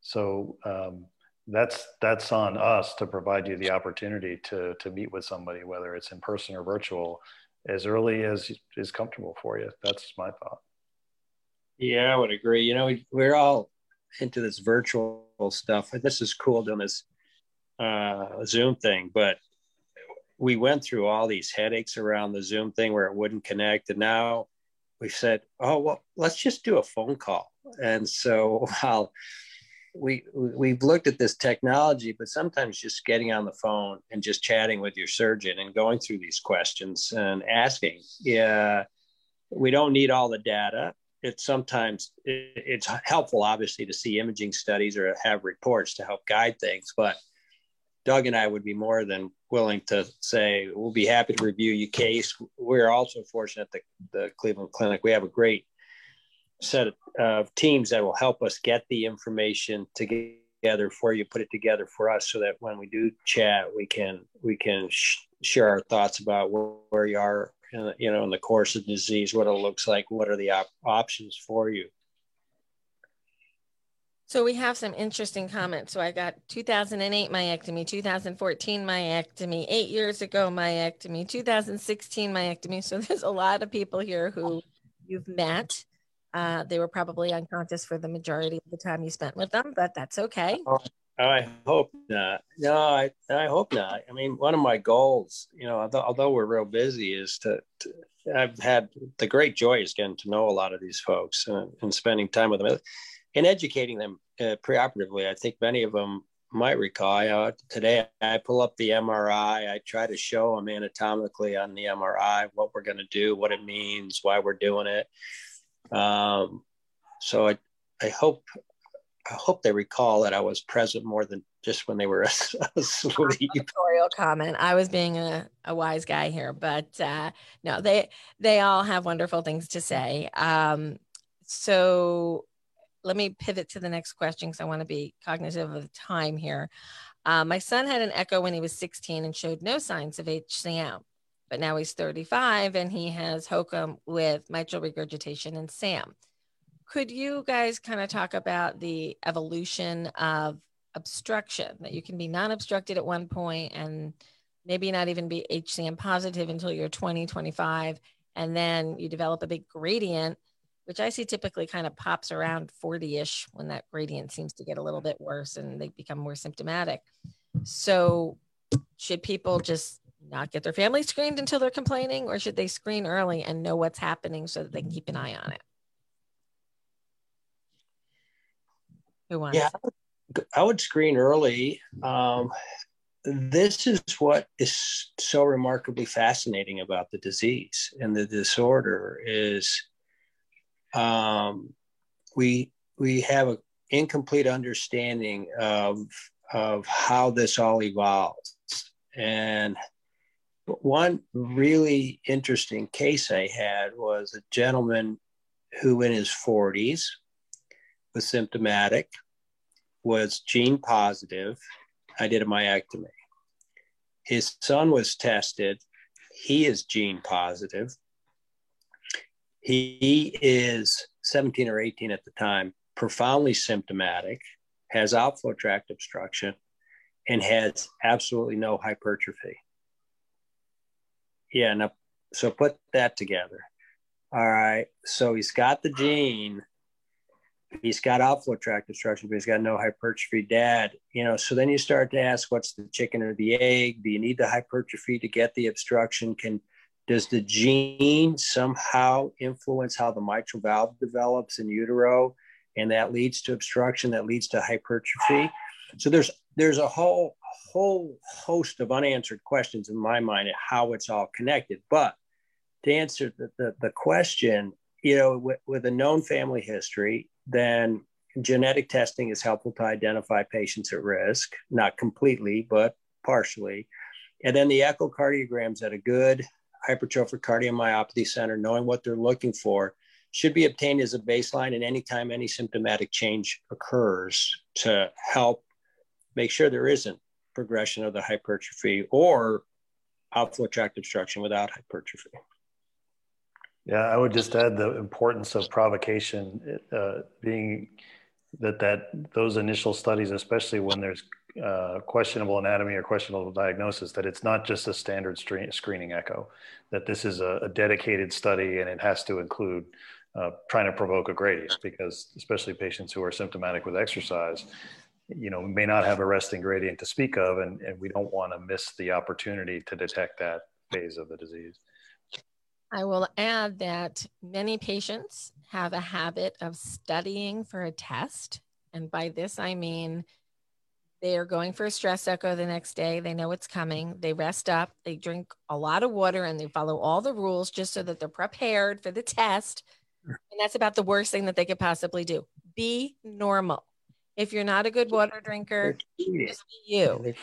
So um, that's that's on us to provide you the opportunity to to meet with somebody, whether it's in person or virtual, as early as is comfortable for you. That's my thought. Yeah, I would agree. You know, we're all into this virtual stuff. This is cool doing this uh, Zoom thing, but we went through all these headaches around the Zoom thing where it wouldn't connect, and now we said, "Oh well, let's just do a phone call." And so while we we've looked at this technology, but sometimes just getting on the phone and just chatting with your surgeon and going through these questions and asking, yeah, we don't need all the data. It's sometimes it's helpful obviously to see imaging studies or have reports to help guide things but doug and i would be more than willing to say we'll be happy to review your case. We're also fortunate at the, the cleveland clinic. We have a great set of teams that will help us get the information together for you put it together for us so that when we do chat we can we can sh- share our thoughts about where, you are you know, in the course of disease, what it looks like, what are the op- options for you. So we have some interesting comments. So I got 2008 myectomy, 2014 myectomy, eight years ago myectomy, 2016 myectomy. So there's a lot of people here who you've met. Uh, they were probably unconscious for the majority of the time you spent with them, but that's okay. Oh, I hope not. No, I, I hope not. I mean, one of my goals, you know, although, although we're real busy, is to, to, I've had the great joy is getting to know a lot of these folks and, and spending time with them and educating them uh, preoperatively. I think many of them might recall. Today, I pull up the MRI. I try to show them anatomically on the MRI what we're going to do, what it means, why we're doing it. Um, so I, I hope I hope they recall that I was present more than just when they were asleep. Editorial comment. I was being a, a wise guy here, but uh, no, they they all have wonderful things to say. Um, so let me pivot to the next question because I want to be cognitive of the time here. Uh, my son had an echo when he was 16 and showed no signs of HCM, but now he's 35 and he has HOCM with mitral regurgitation and SAM could you guys kind of talk about the evolution of obstruction that you can be non-obstructed at one point and maybe not even be HCM positive until you're 20, 25, and then you develop a big gradient, which I see typically kind of pops around 40-ish when that gradient seems to get a little bit worse and they become more symptomatic. So should people just not get their family screened until they're complaining or should they screen early and know what's happening so that they can keep an eye on it? Who wants? Yeah, I would screen early. Um, this is what is so remarkably fascinating about the disease and the disorder is um, we we have an incomplete understanding of of how this all evolves and one really interesting case I had was a gentleman who in his 40s was symptomatic, was gene positive. I did a myectomy. His son was tested. He is gene positive. He is 17 or 18 at the time, profoundly symptomatic, has outflow tract obstruction, and has absolutely no hypertrophy. Yeah, now, so put that together. All right, so he's got the gene, he's got outflow tract obstruction, but he's got no hypertrophy. Dad, you know, so then you start to ask, what's the chicken or the egg? Do you need the hypertrophy to get the obstruction? Can does the gene somehow influence how the mitral valve develops in utero? and that leads to obstruction, that leads to hypertrophy. So there's there's a whole whole host of unanswered questions in my mind at how it's all connected. But to answer the, the, the question, you know, with, with a known family history, then genetic testing is helpful to identify patients at risk, not completely, but partially. And then the echocardiograms at a good hypertrophic cardiomyopathy center, knowing what they're looking for, should be obtained as a baseline. And anytime any symptomatic change occurs to help make sure there isn't progression of the hypertrophy or outflow tract obstruction without hypertrophy. Yeah, I would just add the importance of provocation uh, being that that those initial studies, especially when there's uh, questionable anatomy or questionable diagnosis, that it's not just a standard screening echo, that this is a, a, dedicated study and it has to include uh, trying to provoke a gradient because especially patients who are symptomatic with exercise, you know, may not have a resting gradient to speak of, and, and we don't want to miss the opportunity to detect that phase of the disease. I will add that many patients have a habit of studying for a test. And by this, I mean they are going for a stress echo the next day. They know it's coming. They rest up, they drink a lot of water, and they follow all the rules just so that they're prepared for the test. And that's about the worst thing that they could possibly do. Be normal. If you're not a good water drinker, just be you. if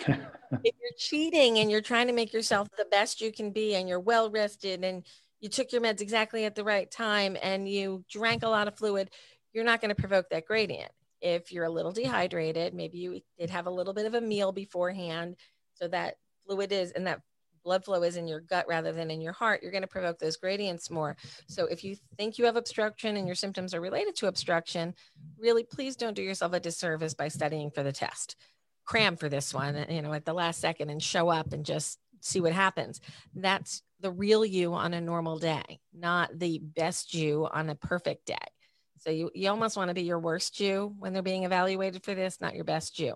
you're cheating and you're trying to make yourself the best you can be and you're well rested and you took your meds exactly at the right time and you drank a lot of fluid, you're not going to provoke that gradient. If you're a little dehydrated, maybe you did have a little bit of a meal beforehand, so that fluid is and that blood flow is in your gut rather than in your heart, you're going to provoke those gradients more. So if you think you have obstruction and your symptoms are related to obstruction, really please don't do yourself a disservice by studying for the test. Cram for this one, you know, at the last second and show up and just see what happens. That's the real you on a normal day, not the best you on a perfect day. So you, you almost want to be your worst you when they're being evaluated for this, not your best you.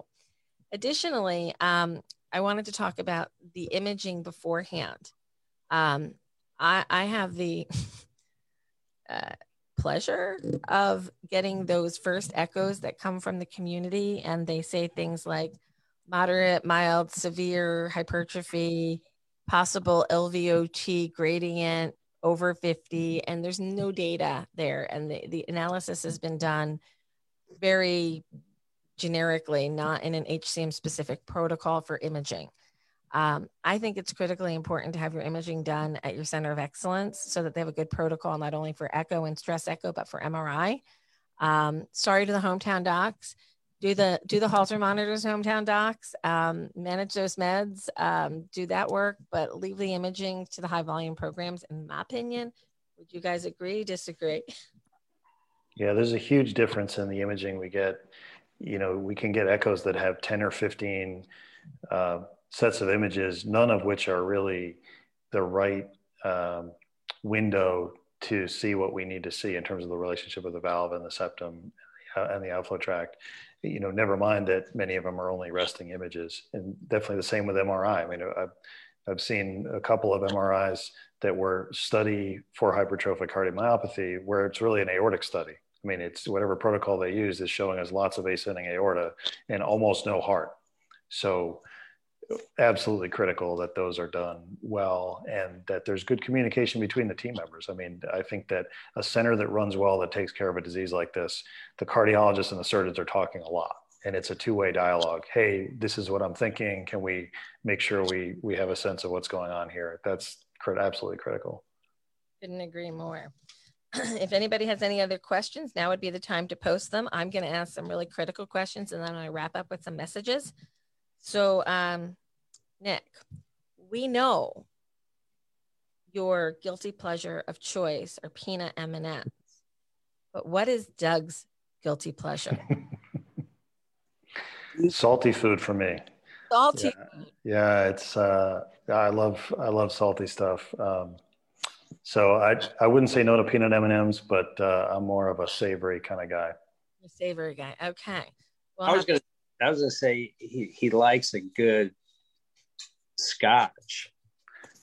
Additionally, um, I wanted to talk about the imaging beforehand. Um, I, I have the uh, pleasure of getting those first echoes that come from the community, and they say things like moderate, mild, severe hypertrophy, possible LVOT gradient over 50, and there's no data there. And the, the analysis has been done very generically, not in an HCM specific protocol for imaging. Um, I think it's critically important to have your imaging done at your center of excellence so that they have a good protocol, not only for echo and stress echo, but for MRI. Um, sorry to the hometown docs. Do the do the Holter monitors hometown docs. Um, manage those meds. Um, do that work but leave the imaging to the high volume programs in my opinion. Would you guys agree disagree? Yeah there's a huge difference in the imaging we get you know we can get echoes that have 10 or 15 uh, sets of images none of which are really the right um, window to see what we need to see in terms of the relationship of the valve and the septum uh, and the outflow tract you know, never mind that many of them are only resting images, and definitely the same with MRI. I mean, I've, I've seen a couple of MRIs that were study for hypertrophic cardiomyopathy, where it's really an aortic study. I mean, it's whatever protocol they use is showing us lots of ascending aorta and almost no heart. So absolutely critical that those are done well and that there's good communication between the team members. I mean, I think that a center that runs well that takes care of a disease like this, the cardiologists and the surgeons are talking a lot and it's a two-way dialogue. Hey, this is what I'm thinking. Can we make sure we we have a sense of what's going on here? That's absolutely critical. Couldn't agree more. if anybody has any other questions, now would be the time to post them. I'm going to ask some really critical questions and then I wrap up with some messages. So, um, Nick, we know your guilty pleasure of choice are peanut M&Ms. But what is Doug's guilty pleasure? salty food for me. Salty. Yeah, yeah it's uh, I love I love salty stuff. Um, so I I wouldn't say no to peanut M and M's, but uh, I'm more of a savory kind of guy. A savory guy. Okay. Well, I was gonna I was gonna say he, he likes a good scotch.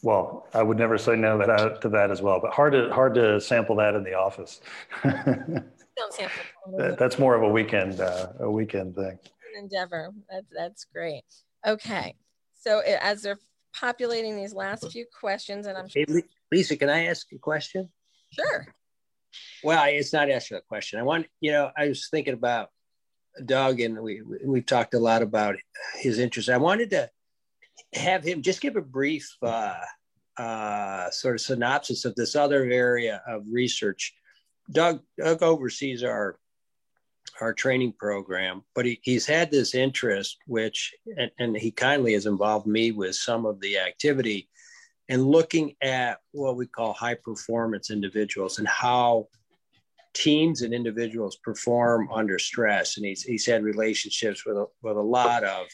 Well, I would never say no that, to that as well, but hard to hard to sample that in the office. Don't sample that, that's more of a weekend uh, a weekend thing. An endeavor. That's that's great. Okay, so as they're populating these last few questions, and I'm hey, Lisa, can I ask a question? Sure. Well, it's not asking a question. I want you know I was thinking about Doug, and we we've talked a lot about his interest. I wanted to have him just give a brief uh, uh, sort of synopsis of this other area of research. Doug, Doug oversees our our training program, but he, he's had this interest, which and, and he kindly has involved me with some of the activity and looking at what we call high performance individuals and how teams and individuals perform under stress. And he's, he's had relationships with a, with a lot of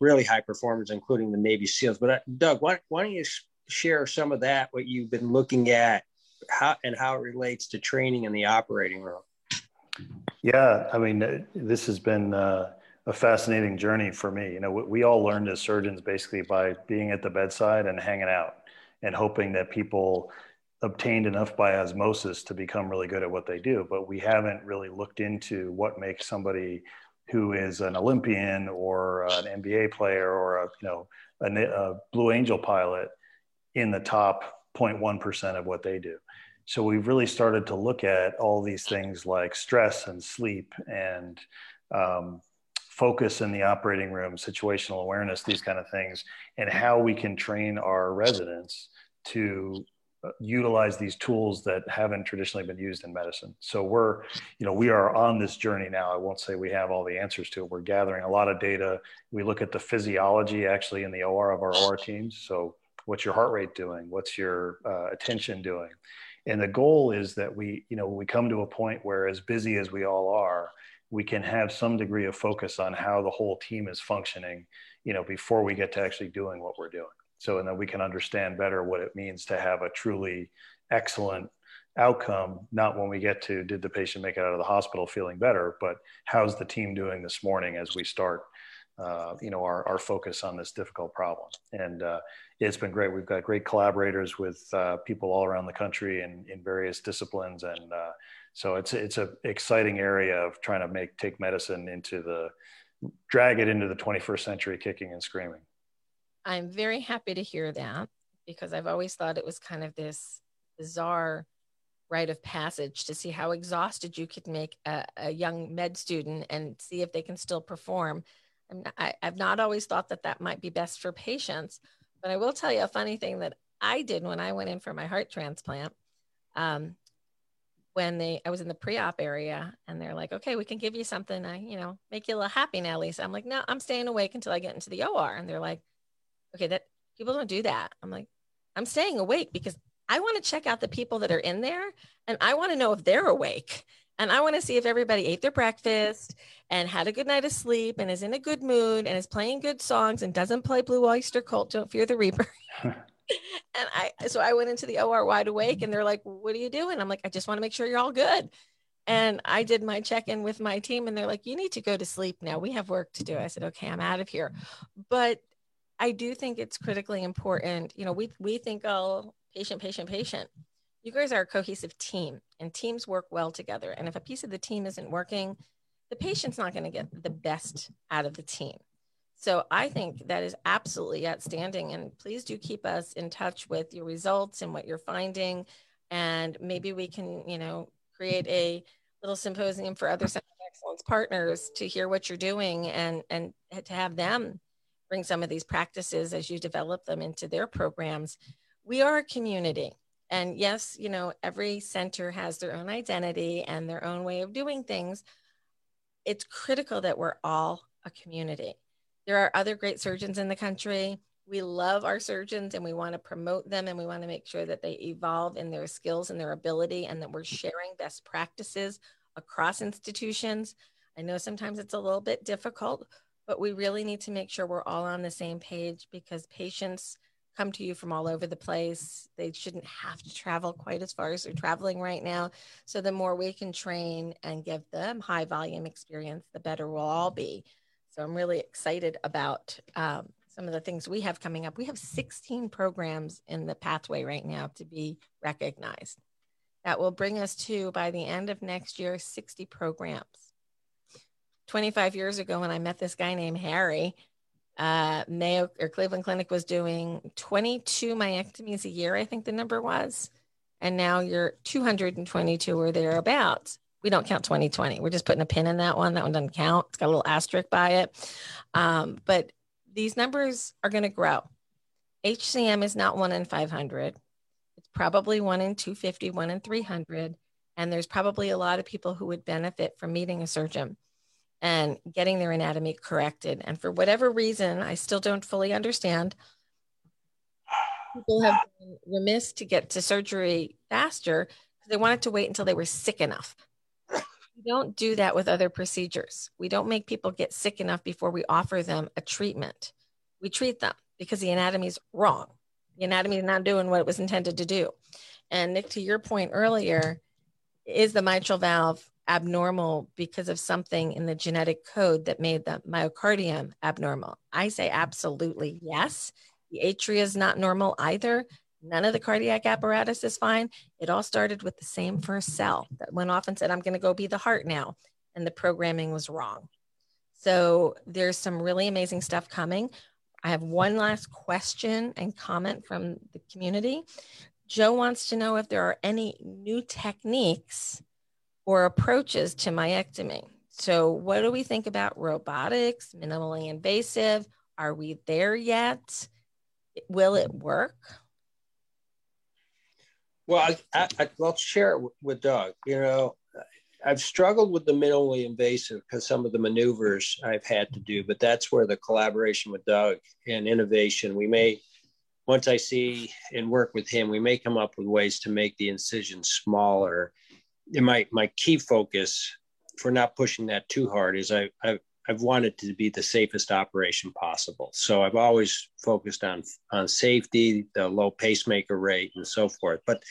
really high performers, including the Navy SEALs. But uh, Doug, why, why don't you share some of that, what you've been looking at, how and how it relates to training in the operating room? Yeah, I mean, uh, this has been uh, a fascinating journey for me. You know, we, we all learned as surgeons basically by being at the bedside and hanging out and hoping that people obtained enough by osmosis to become really good at what they do. But we haven't really looked into what makes somebody who is an Olympian or an NBA player or a you know a, a Blue Angel pilot in the top 0.1% of what they do. So we've really started to look at all these things like stress and sleep and um, focus in the operating room, situational awareness, these kind of things, and how we can train our residents to uh, utilize these tools that haven't traditionally been used in medicine. So we're, you know, we are on this journey now. I won't say we have all the answers to it. We're gathering a lot of data. We look at the physiology actually in the OR of our OR teams. So what's your heart rate doing? What's your uh, attention doing? And the goal is that we, you know, we come to a point where as busy as we all are, we can have some degree of focus on how the whole team is functioning, you know, before we get to actually doing what we're doing. So, and then we can understand better what it means to have a truly excellent outcome, not when we get to did the patient make it out of the hospital feeling better, but how's the team doing this morning as we start, uh, you know, our, our focus on this difficult problem. And uh, it's been great. We've got great collaborators with uh, people all around the country and in various disciplines. And uh, so it's, it's an exciting area of trying to make, take medicine into the, drag it into the 21st century kicking and screaming. I'm very happy to hear that because I've always thought it was kind of this bizarre rite of passage to see how exhausted you could make a, a young med student and see if they can still perform. I, I've not always thought that that might be best for patients, but I will tell you a funny thing that I did when I went in for my heart transplant. Um, when they, I was in the pre-op area, and they're like, "Okay, we can give you something. I, you know, make you a little happy now, Lisa." I'm like, "No, I'm staying awake until I get into the OR." And they're like, okay, that people don't do that. I'm like, I'm staying awake because I want to check out the people that are in there and I want to know if they're awake. And I want to see if everybody ate their breakfast and had a good night of sleep and is in a good mood and is playing good songs and doesn't play Blue Oyster Cult, Don't Fear the Reaper. and I, so I went into the OR wide awake and they're like, What are you doing? I'm like, I just want to make sure you're all good. And I did my check in with my team and they're like, You need to go to sleep now. We have work to do. I said, Okay, I'm out of here. But I do think it's critically important. You know, we we think oh patient, patient, patient. You guys are a cohesive team, and teams work well together. And if a piece of the team isn't working, the patient's not going to get the best out of the team. So I think that is absolutely outstanding. And please do keep us in touch with your results and what you're finding. And maybe we can, you know, create a little symposium for other center of excellence partners to hear what you're doing and and to have them bring some of these practices as you develop them into their programs. We are a community. And yes, you know, every center has their own identity and their own way of doing things. It's critical that we're all a community. There are other great surgeons in the country. We love our surgeons and we want to promote them and we want to make sure that they evolve in their skills and their ability and that we're sharing best practices across institutions. I know sometimes it's a little bit difficult, but we really need to make sure we're all on the same page because patients come to you from all over the place. They shouldn't have to travel quite as far as they're traveling right now. So the more we can train and give them high volume experience, the better we'll all be. So I'm really excited about um, some of the things we have coming up. We have 16 programs in the pathway right now to be recognized. That will bring us to, by the end of next year, 60 programs. 25 years ago, when I met this guy named Harry, uh, Mayo or Cleveland Clinic was doing 22 myectomies a year, I think the number was. And now you're 222 or thereabouts. We don't count 2020. We're just putting a pin in that one. That one doesn't count. It's got a little asterisk by it. Um, but these numbers are going to grow. HCM is not one in 500. It's probably one in 250, one in 300. And there's probably a lot of people who would benefit from meeting a surgeon and getting their anatomy corrected. And for whatever reason, I still don't fully understand. People have been remiss to get to surgery faster because they wanted to wait until they were sick enough. We don't do that with other procedures. We don't make people get sick enough before we offer them a treatment. We treat them because the anatomy is wrong. The anatomy is not doing what it was intended to do. And Nick, to your point earlier, is the mitral valve abnormal because of something in the genetic code that made the myocardium abnormal? I say absolutely yes. The atria is not normal either. None of the cardiac apparatus is fine. It all started with the same first cell that went off and said, I'm going to go be the heart now. And the programming was wrong. So there's some really amazing stuff coming. I have one last question and comment from the community. Joe wants to know if there are any new techniques or approaches to myectomy. So, what do we think about robotics, minimally invasive? Are we there yet? Will it work? Well, I, I, I, share it with Doug. You know, I've struggled with the minimally invasive because some of the maneuvers I've had to do, but that's where the collaboration with Doug and innovation, we may, once I see and work with him, we may come up with ways to make the incision smaller my my key focus for not pushing that too hard is I, I've I've wanted to be the safest operation possible. So I've always focused on on safety, the low pacemaker rate, and so forth. But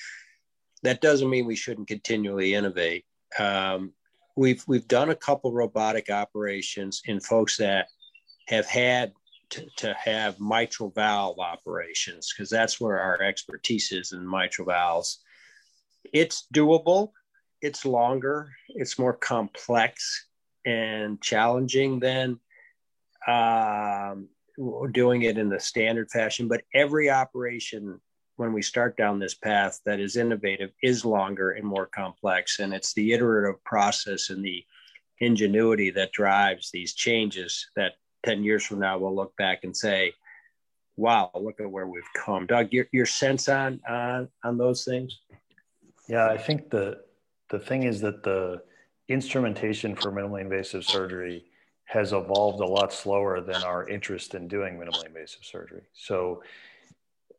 that doesn't mean we shouldn't continually innovate. Um, we've we've done a couple robotic operations in folks that have had to, to have mitral valve operations because that's where our expertise is in mitral valves. It's doable it's longer, it's more complex and challenging than um, doing it in the standard fashion. But every operation, when we start down this path that is innovative, is longer and more complex. And it's the iterative process and the ingenuity that drives these changes that 10 years from now we'll look back and say, wow, look at where we've come. Doug, your, your sense on, on, on those things? Yeah, I think the, the thing is that the instrumentation for minimally invasive surgery has evolved a lot slower than our interest in doing minimally invasive surgery. So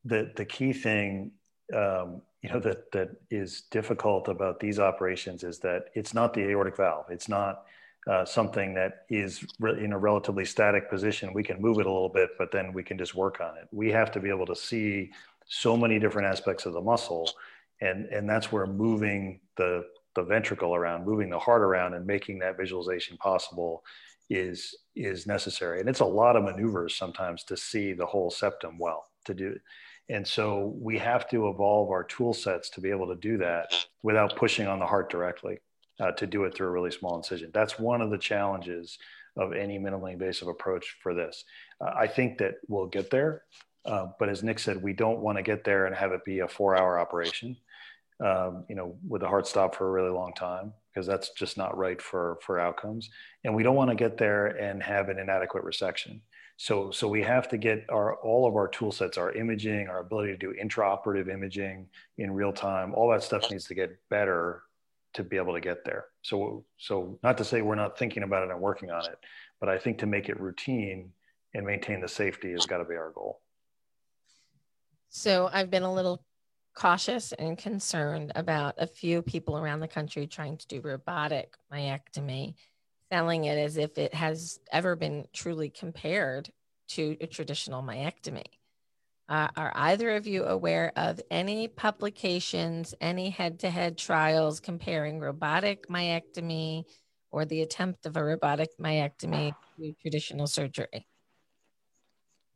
the the key thing um, you know that that is difficult about these operations is that it's not the aortic valve. It's not uh, something that is re- in a relatively static position. We can move it a little bit, but then we can just work on it. We have to be able to see so many different aspects of the muscle, and and that's where moving the the ventricle around, moving the heart around, and making that visualization possible is is necessary. And it's a lot of maneuvers sometimes to see the whole septum well to do. And so we have to evolve our tool sets to be able to do that without pushing on the heart directly uh, to do it through a really small incision. That's one of the challenges of any minimally invasive approach for this. Uh, I think that we'll get there. Uh, but as Nick said, we don't want to get there and have it be a four hour operation um, you know, with a heart stop for a really long time because that's just not right for for outcomes. And we don't want to get there and have an inadequate resection. So so we have to get our all of our tool sets, our imaging, our ability to do intraoperative imaging in real time, all that stuff needs to get better to be able to get there. So so not to say we're not thinking about it and working on it, but I think to make it routine and maintain the safety has got to be our goal. So I've been a little cautious and concerned about a few people around the country trying to do robotic myectomy, selling it as if it has ever been truly compared to a traditional myectomy. Uh, are either of you aware of any publications, any head to head trials comparing robotic myectomy or the attempt of a robotic myectomy to traditional surgery?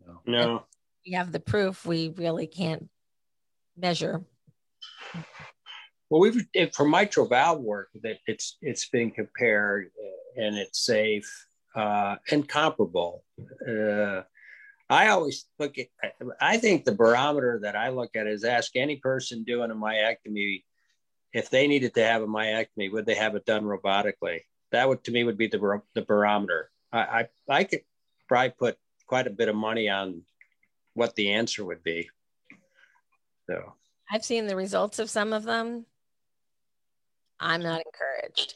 No. no. We have the proof. We really can't measure. Well, we've for mitral valve work that it's it's been compared uh, and it's safe uh, and comparable. Uh, I always look at. I think the barometer that I look at is ask any person doing a myectomy if they needed to have a myectomy, would they have it done robotically? That would to me would be the the barometer. I I, I could probably put quite a bit of money on what the answer would be. So I've seen the results of some of them. I'm not encouraged.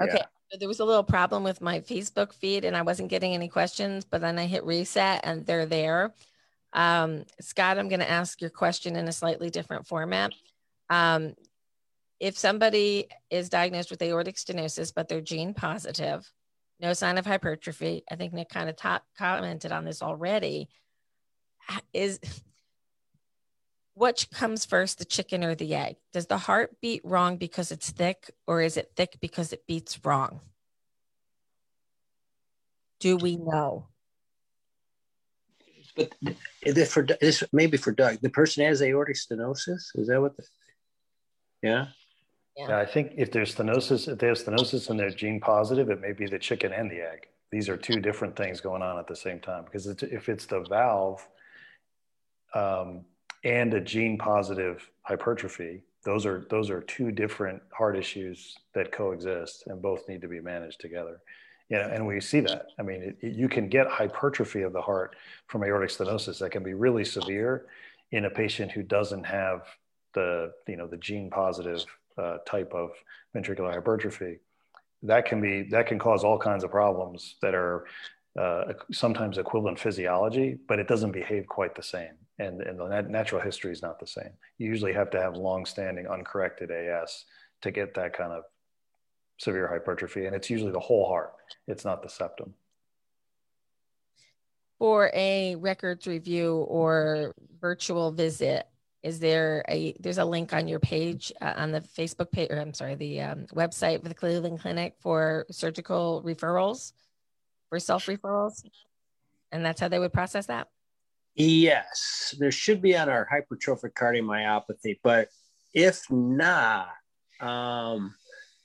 Okay. Yeah. So there was a little problem with my Facebook feed and I wasn't getting any questions, but then I hit reset and they're there. Um, Scott, I'm going to ask your question in a slightly different format. Um, if somebody is diagnosed with aortic stenosis, but they're gene positive, no sign of hypertrophy, I think Nick kind of commented on this already. Is what comes first, the chicken or the egg? Does the heart beat wrong because it's thick, or is it thick because it beats wrong? Do we know? But for this maybe for Doug, the person has aortic stenosis. Is that what? The, yeah. yeah. Yeah, I think if there's stenosis, if they have stenosis and they're gene positive, it may be the chicken and the egg. These are two different things going on at the same time. Because it's, if it's the valve, um, and a gene positive hypertrophy those are those are two different heart issues that coexist and both need to be managed together. You know, and we see that. I mean it, you can get hypertrophy of the heart from aortic stenosis that can be really severe in a patient who doesn't have the you know the gene positive uh, type of ventricular hypertrophy. That can be that can cause all kinds of problems that are uh, sometimes equivalent physiology but it doesn't behave quite the same and, and the natural history is not the same. You usually have to have long-standing uncorrected AS to get that kind of severe hypertrophy, and it's usually the whole heart. It's not the septum. For a records review or virtual visit, is there a there's a link on your page uh, on the Facebook page, or I'm sorry, the um, website for the Cleveland Clinic for surgical referrals, for self referrals, and that's how they would process that. Yes, there should be on our hypertrophic cardiomyopathy, but if not, um,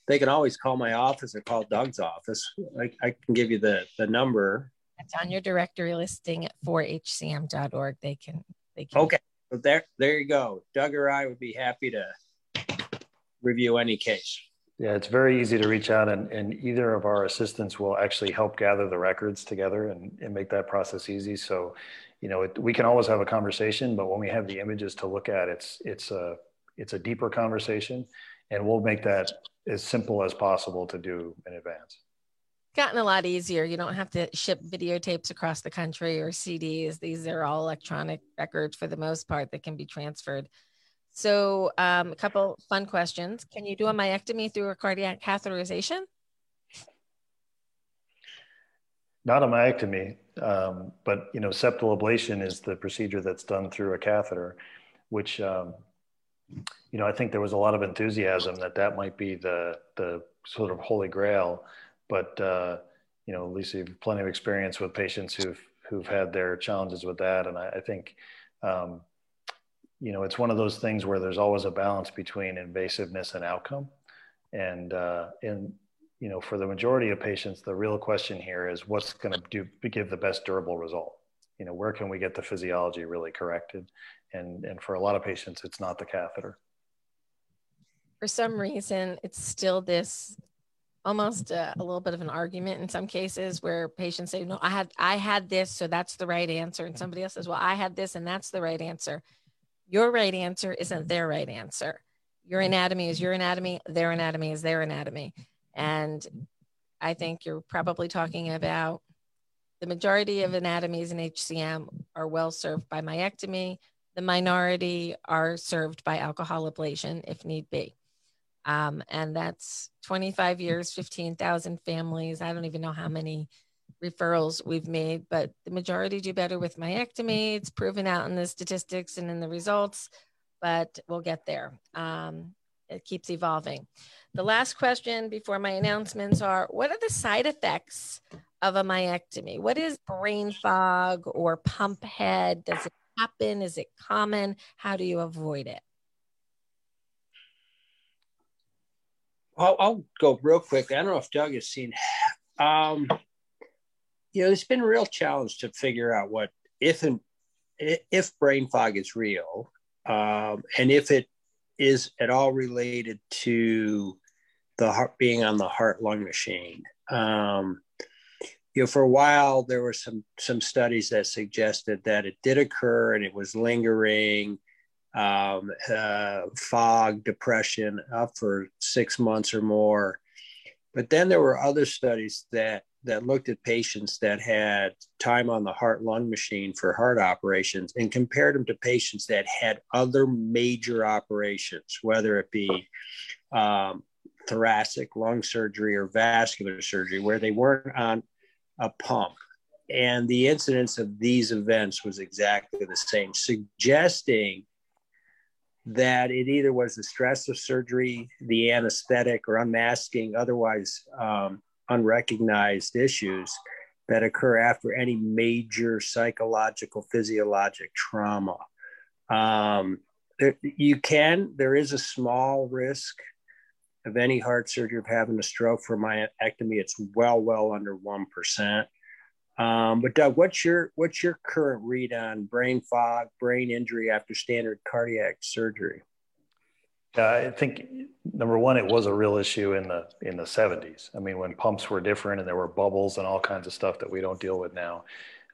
they can always call my office or call Doug's office. I, I can give you the, the number. It's on your directory listing at 4hcm.org. They can, they can. Okay. So there, there you go. Doug or I would be happy to review any case. Yeah, it's very easy to reach out, and, and either of our assistants will actually help gather the records together and, and make that process easy. So you know, it, we can always have a conversation, but when we have the images to look at, it's it's a it's a deeper conversation, and we'll make that as simple as possible to do in advance. Gotten a lot easier. You don't have to ship videotapes across the country or CDs. These are all electronic records for the most part that can be transferred. So, um, a couple fun questions. Can you do a myectomy through a cardiac catheterization? Not a myectomy. Um, but you know, septal ablation is the procedure that's done through a catheter, which um, you know I think there was a lot of enthusiasm that that might be the the sort of holy grail. But uh, you know, Lisa, you've plenty of experience with patients who've who've had their challenges with that, and I, I think. You know, it's one of those things where there's always a balance between invasiveness and outcome. And uh, in you know, for the majority of patients, the real question here is what's going to do give the best durable result. You know, where can we get the physiology really corrected? And and for a lot of patients, it's not the catheter. For some reason, it's still this almost a, a, little bit of an argument in some cases where patients say no i had i had this so that's the right answer and somebody else says well i had this and that's the right answer your right answer isn't their right answer your anatomy is your anatomy their anatomy is their anatomy and I think you're probably talking about the majority of anatomies in HCM are well served by myectomy. The minority are served by alcohol ablation if need be. Um, and that's 25 years, 15,000 families. I don't even know how many referrals we've made, but the majority do better with myectomy. It's proven out in the statistics and in the results, but we'll get there. Um, it keeps evolving. The last question before my announcements are what are the side effects of a myectomy? What is brain fog or pump head? Does it happen? Is it common? How do you avoid it? I'll, I'll, go real quick. I don't know if Doug has seen. Um, you know, it's been a real challenge to figure out what if and if brain fog is real, um, and if it is at all related to the heart being on the heart lung machine. Um, you know, for a while there were some some studies that suggested that it did occur and it was lingering um, uh, fog, depression up for six months or more. But then there were other studies that that looked at patients that had time on the heart lung machine for heart operations and compared them to patients that had other major operations, whether it be um, thoracic lung surgery or vascular surgery, where they weren't on a pump. And the incidence of these events was exactly the same, suggesting that it either was the stress of surgery, the anesthetic, or unmasking otherwise um, unrecognized issues that occur after any major psychological, physiologic trauma. Um, there, you can, there is a small risk of any heart surgery of having a stroke for myectomy. It's well, well under 1%. Um, but Doug, what's your what's your current read on brain fog, brain injury after standard cardiac surgery? Yeah, I think number one, it was a real issue in the in the 70s. I mean, when pumps were different and there were bubbles and all kinds of stuff that we don't deal with now.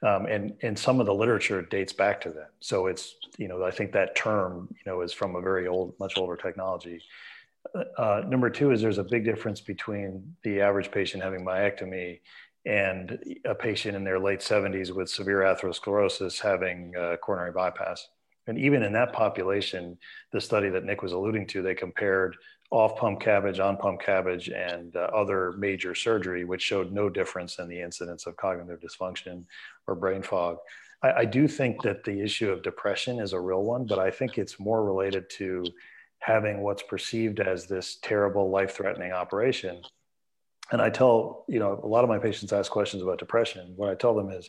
Um, and and some of the literature dates back to that. So it's you know I think that term you know is from a very old, much older technology. Uh, number two is there's a big difference between the average patient having myectomy and a patient in their late 70s with severe atherosclerosis having coronary bypass. And even in that population, the study that Nick was alluding to, they compared off pump CABG, on pump CABG, and uh, other major surgery, which showed no difference in the incidence of cognitive dysfunction or brain fog. I, I do think that the issue of depression is a real one, but I think it's more related to having what's perceived as this terrible life threatening operation and I tell, you know, a lot of my patients ask questions about depression. What I tell them is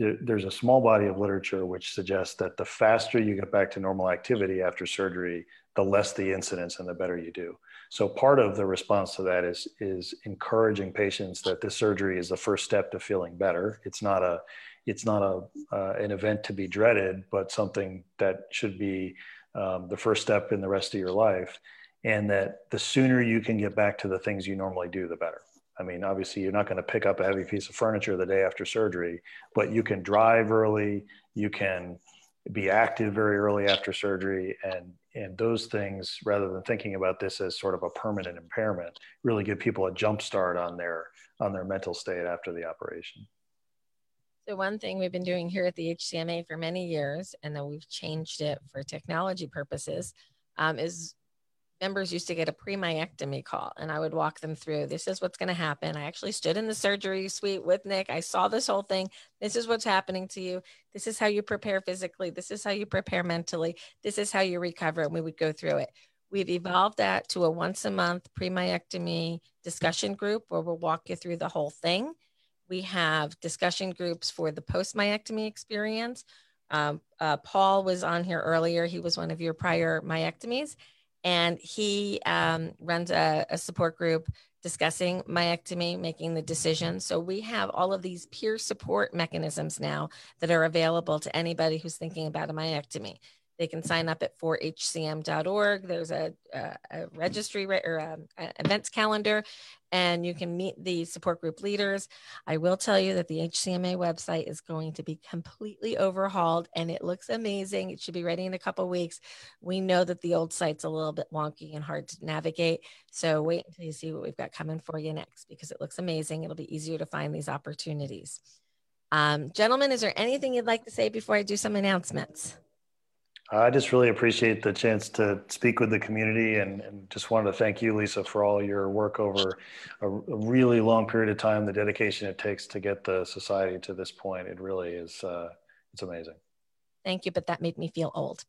there's a small body of literature which suggests that the faster you get back to normal activity after surgery, the less the incidence and the better you do. So part of the response to that is is encouraging patients that this surgery is the first step to feeling better. It's not a it's not a uh, an event to be dreaded, but something that should be um, the first step in the rest of your life. And that the sooner you can get back to the things you normally do, the better. I mean, obviously, you're not going to pick up a heavy piece of furniture the day after surgery, but you can drive early, you can be active very early after surgery, and and those things, rather than thinking about this as sort of a permanent impairment, really give people a jump start on their on their mental state after the operation. So one thing we've been doing here at the HCMA for many years, and then we've changed it for technology purposes, um, is members used to get a pre-myectomy call and I would walk them through this is what's going to happen. I actually stood in the surgery suite with Nick. I saw this whole thing. This is what's happening to you. This is how you prepare physically. This is how you prepare mentally. This is how you recover. And we would go through it. We've evolved that to a once a month pre-myectomy discussion group where we'll walk you through the whole thing. We have discussion groups for the post-myectomy experience. Um, uh, Paul was on here earlier. He was one of your prior myectomies and he um, runs a, a, support group discussing myectomy, making the decision. So we have all of these peer support mechanisms now that are available to anybody who's thinking about a myectomy. They can sign up at 4hcm.org. There's a, a, a registry or a, a events calendar, and you can meet the support group leaders. I will tell you that the HCMA website is going to be completely overhauled and it looks amazing. It should be ready in a couple weeks. We know that the old site's a little bit wonky and hard to navigate. So wait until you see what we've got coming for you next because it looks amazing. It'll be easier to find these opportunities. Um, gentlemen, is there anything you'd like to say before I do some announcements? I just really appreciate the chance to speak with the community and, and just wanted to thank you, Lisa, for all your work over a, a, really long period of time, the dedication it takes to get the society to this point. It really is, uh, it's amazing. Thank you, but that made me feel old.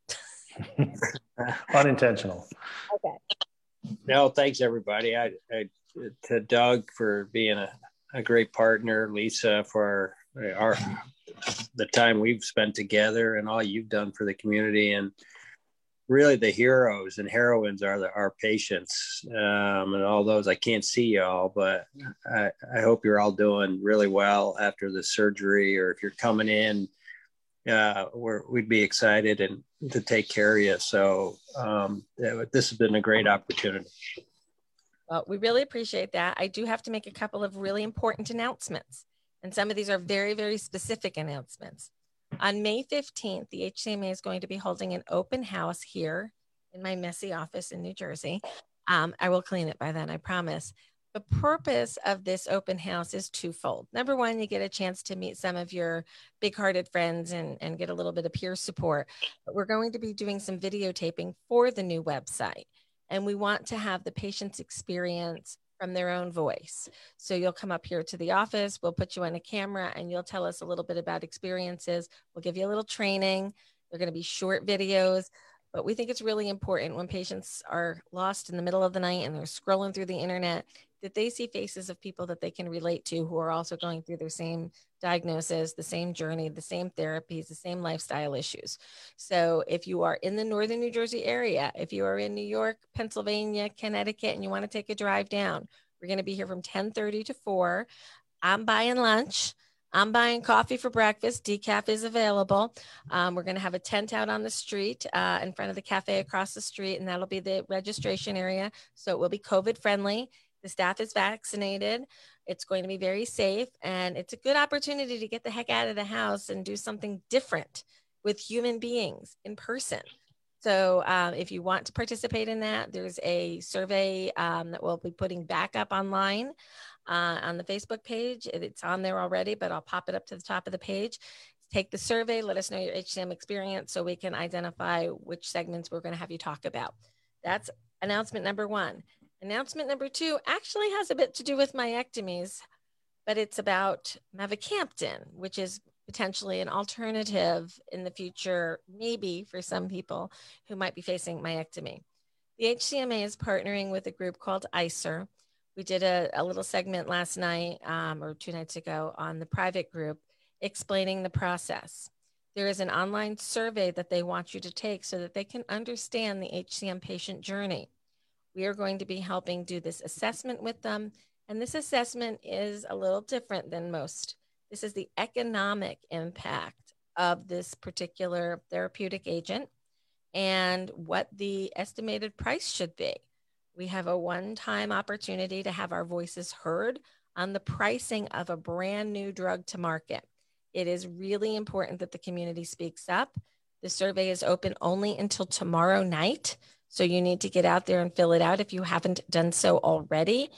Unintentional. Okay. No, thanks everybody. I, I to Doug for being a, a great partner, Lisa for our the time we've spent together and all you've done for the community and really the heroes and heroines are the, our patients um, and all those. I can't see y'all, but I, I hope you're all doing really well after the surgery, or if you're coming in, uh, we'd be excited and to take care of you. So um, this has been a great opportunity. Well, we really appreciate that. I do have to make a couple of really important announcements, and some of these are very, very specific announcements. On May 15th, the HCMA is going to be holding an open house here in my messy office in New Jersey. Um, I will clean it by then, I promise. The purpose of this open house is twofold. Number one, you get a chance to meet some of your big hearted friends and, and get a little bit of peer support. But we're going to be doing some videotaping for the new website. And we want to have the patient's experience from their own voice. So you'll come up here to the office, we'll put you on a camera, and you'll tell us a little bit about experiences. We'll give you a little training. They're going to be short videos, but we think it's really important when patients are lost in the middle of the night and they're scrolling through the internet that they see faces of people that they can relate to who are also going through their same diagnosis, the same journey, the same therapies, the same lifestyle issues. So if you are in the northern New Jersey area, if you are in New York, Pennsylvania, Connecticut, and you want to take a drive down, we're going to be here from 10:30 to 4. I'm buying lunch. I'm buying coffee for breakfast. Decaf is available. Um, we're going to have a tent out on the street uh, in front of the cafe across the street, and that'll be the registration area. So it will be COVID friendly. The staff is vaccinated. It's going to be very safe, and it's a good opportunity to get the heck out of the house and do something different with human beings in person. So, um, if you want to participate in that, there's a survey um, that we'll be putting back up online uh, on the Facebook page. It's on there already, but I'll pop it up to the top of the page. Take the survey, let us know your HCM experience so we can identify which segments we're going to have you talk about. That's announcement number one. Announcement number two actually has a bit to do with myectomies, but it's about mavacamten, which is potentially an alternative in the future, maybe for some people who might be facing myectomy. The HCMA is partnering with a group called ICER. We did a, a little segment last night um, or two nights ago on the private group explaining the process. There is an online survey that they want you to take so that they can understand the HCM patient journey we are going to be helping do this assessment with them. And this assessment is a little different than most. This is the economic impact of this particular therapeutic agent and what the estimated price should be. We have a one time opportunity to have our voices heard on the pricing of a brand new drug to market. It is really important that the community speaks up. The survey is open only until tomorrow night. So you need to get out there and fill it out if you haven't done so already.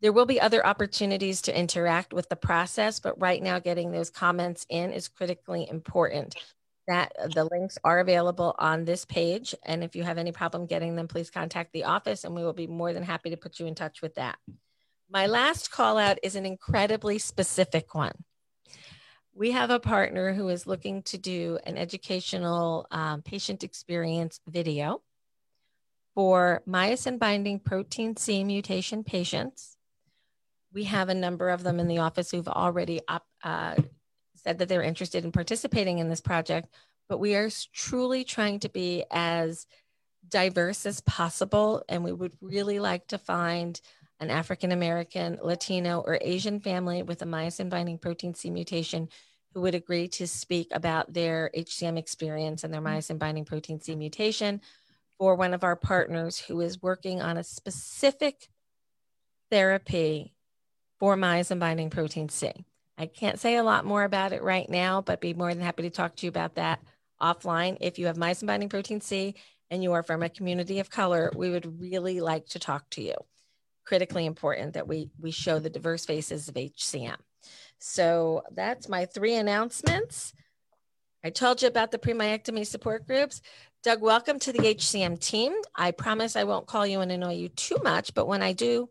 There will be other opportunities to interact with the process, but right now getting those comments in is critically important. That the links are available on this page. And if you have any problem getting them, please contact the office and we will be more than happy to put you in touch with that. My last call out is an incredibly specific one. We have a partner who is looking to do an educational um, patient experience video for myosin binding protein C mutation patients. We have a number of them in the office who've already uh, said that they're interested in participating in this project, but we are truly trying to be as diverse as possible. And we would really like to find an African American, Latino, or Asian family with a myosin binding protein C mutation who would agree to speak about their HCM experience and their myosin binding protein C mutation for one of our partners who is working on a specific therapy for myosin binding protein C. I can't say a lot more about it right now, but be more than happy to talk to you about that offline. If you have myosin binding protein C and you are from a community of color, we would really like to talk to you. Critically important that we, we show the diverse faces of HCM. So that's my three announcements. I told you about the pre-myectomy support groups. Doug, welcome to the HCM team. I promise I won't call you and annoy you too much, but when I do,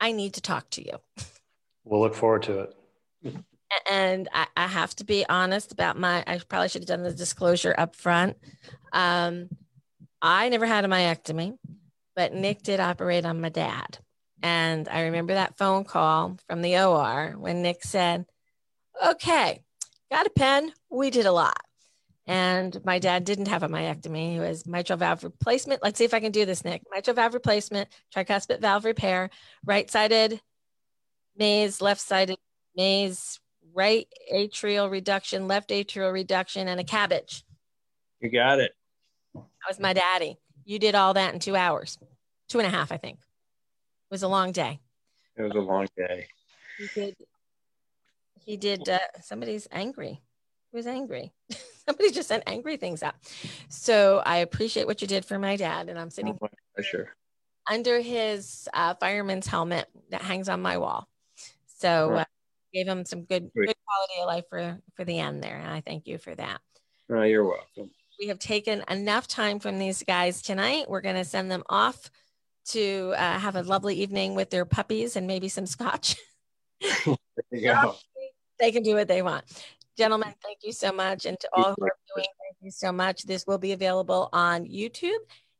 I need to talk to you. We'll look forward to it. And I, I have to be honest about my, I probably should have done the disclosure up front. Um, I never had a myectomy, but Nick did operate on my dad. And I remember that phone call from the OR when Nick said, Okay, got a pen. We did a lot. And my dad didn't have a myectomy. He was mitral valve replacement. Let's see if I can do this, Nick. Mitral valve replacement, tricuspid valve repair, right sided maze, left sided maze, right atrial reduction, left atrial reduction, and a CABG. You got it. That was my daddy. You did all that in two hours, two and a half, I think. It was a long day. It was a long day. He did. He did. Uh, somebody's angry. He was angry. Somebody just sent angry things out. So I appreciate what you did for my dad, and I'm sitting Oh, pleasure. under his uh, fireman's helmet that hangs on my wall. So Right. uh, gave him some good good quality of life for for the end there, and I thank you for that. Oh, you're welcome. We have taken enough time from these guys tonight. We're going to send them off to uh, have a lovely evening with their puppies and maybe some scotch. There you go. they can do what they want. Gentlemen, thank you so much. And to all who are viewing, thank you so much. This will be available on YouTube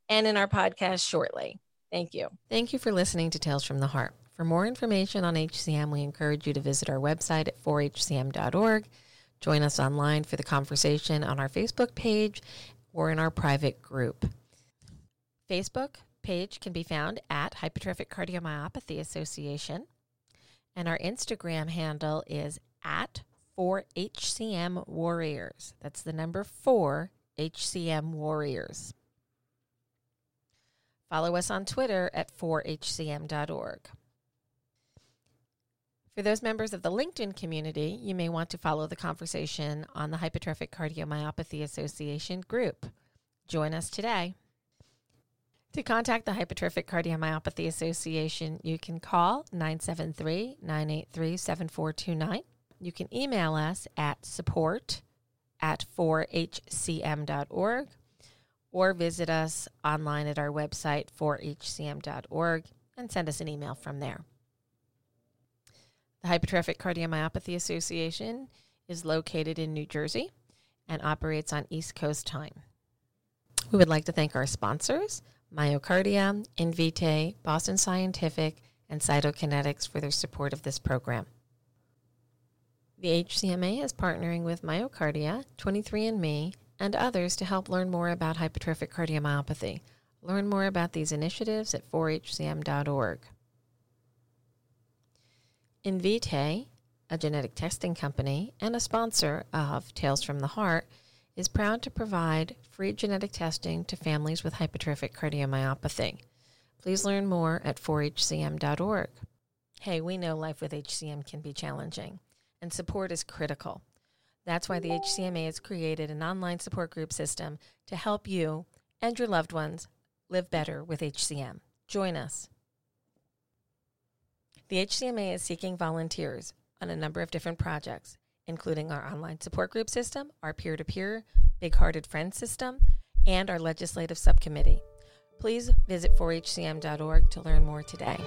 and in our podcast shortly. Thank you. Thank you for listening to Tales from the Heart. For more information on HCM, we encourage you to visit our website at 4hcm.org. Join us online for the conversation on our Facebook page or in our private group. Facebook page can be found at Hypertrophic Cardiomyopathy Association. And our Instagram handle is at 4HCM Warriors. That's the number 4 HCM Warriors. Follow us on Twitter at 4hcm.org. For those members of the LinkedIn community, you may want to follow the conversation on the Hypertrophic Cardiomyopathy Association group. Join us today. To contact the Hypertrophic Cardiomyopathy Association, you can call 973 983 7429. You can email us at support at 4hcm.org or visit us online at our website 4hcm.org and send us an email from there. The Hypertrophic Cardiomyopathy Association is located in New Jersey and operates on East Coast time. We would like to thank our sponsors, MyoKardia, Invitae, Boston Scientific, and Cytokinetics for their support of this program. The HCMA is partnering with MyoKardia, 23andMe, and others to help learn more about hypertrophic cardiomyopathy. Learn more about these initiatives at 4hcm.org. Invitae, a genetic testing company and a sponsor of Tales from the Heart, is proud to provide free genetic testing to families with hypertrophic cardiomyopathy. Please learn more at 4hcm.org. Hey, we know life with HCM can be challenging, and support is critical. That's why the HCMA has created an online support group system to help you and your loved ones live better with HCM. Join us. The HCMA is seeking volunteers on a number of different projects, including our online support group system, our peer to peer Big Hearted Friends system, and our legislative subcommittee. Please visit 4hcm.org to learn more today.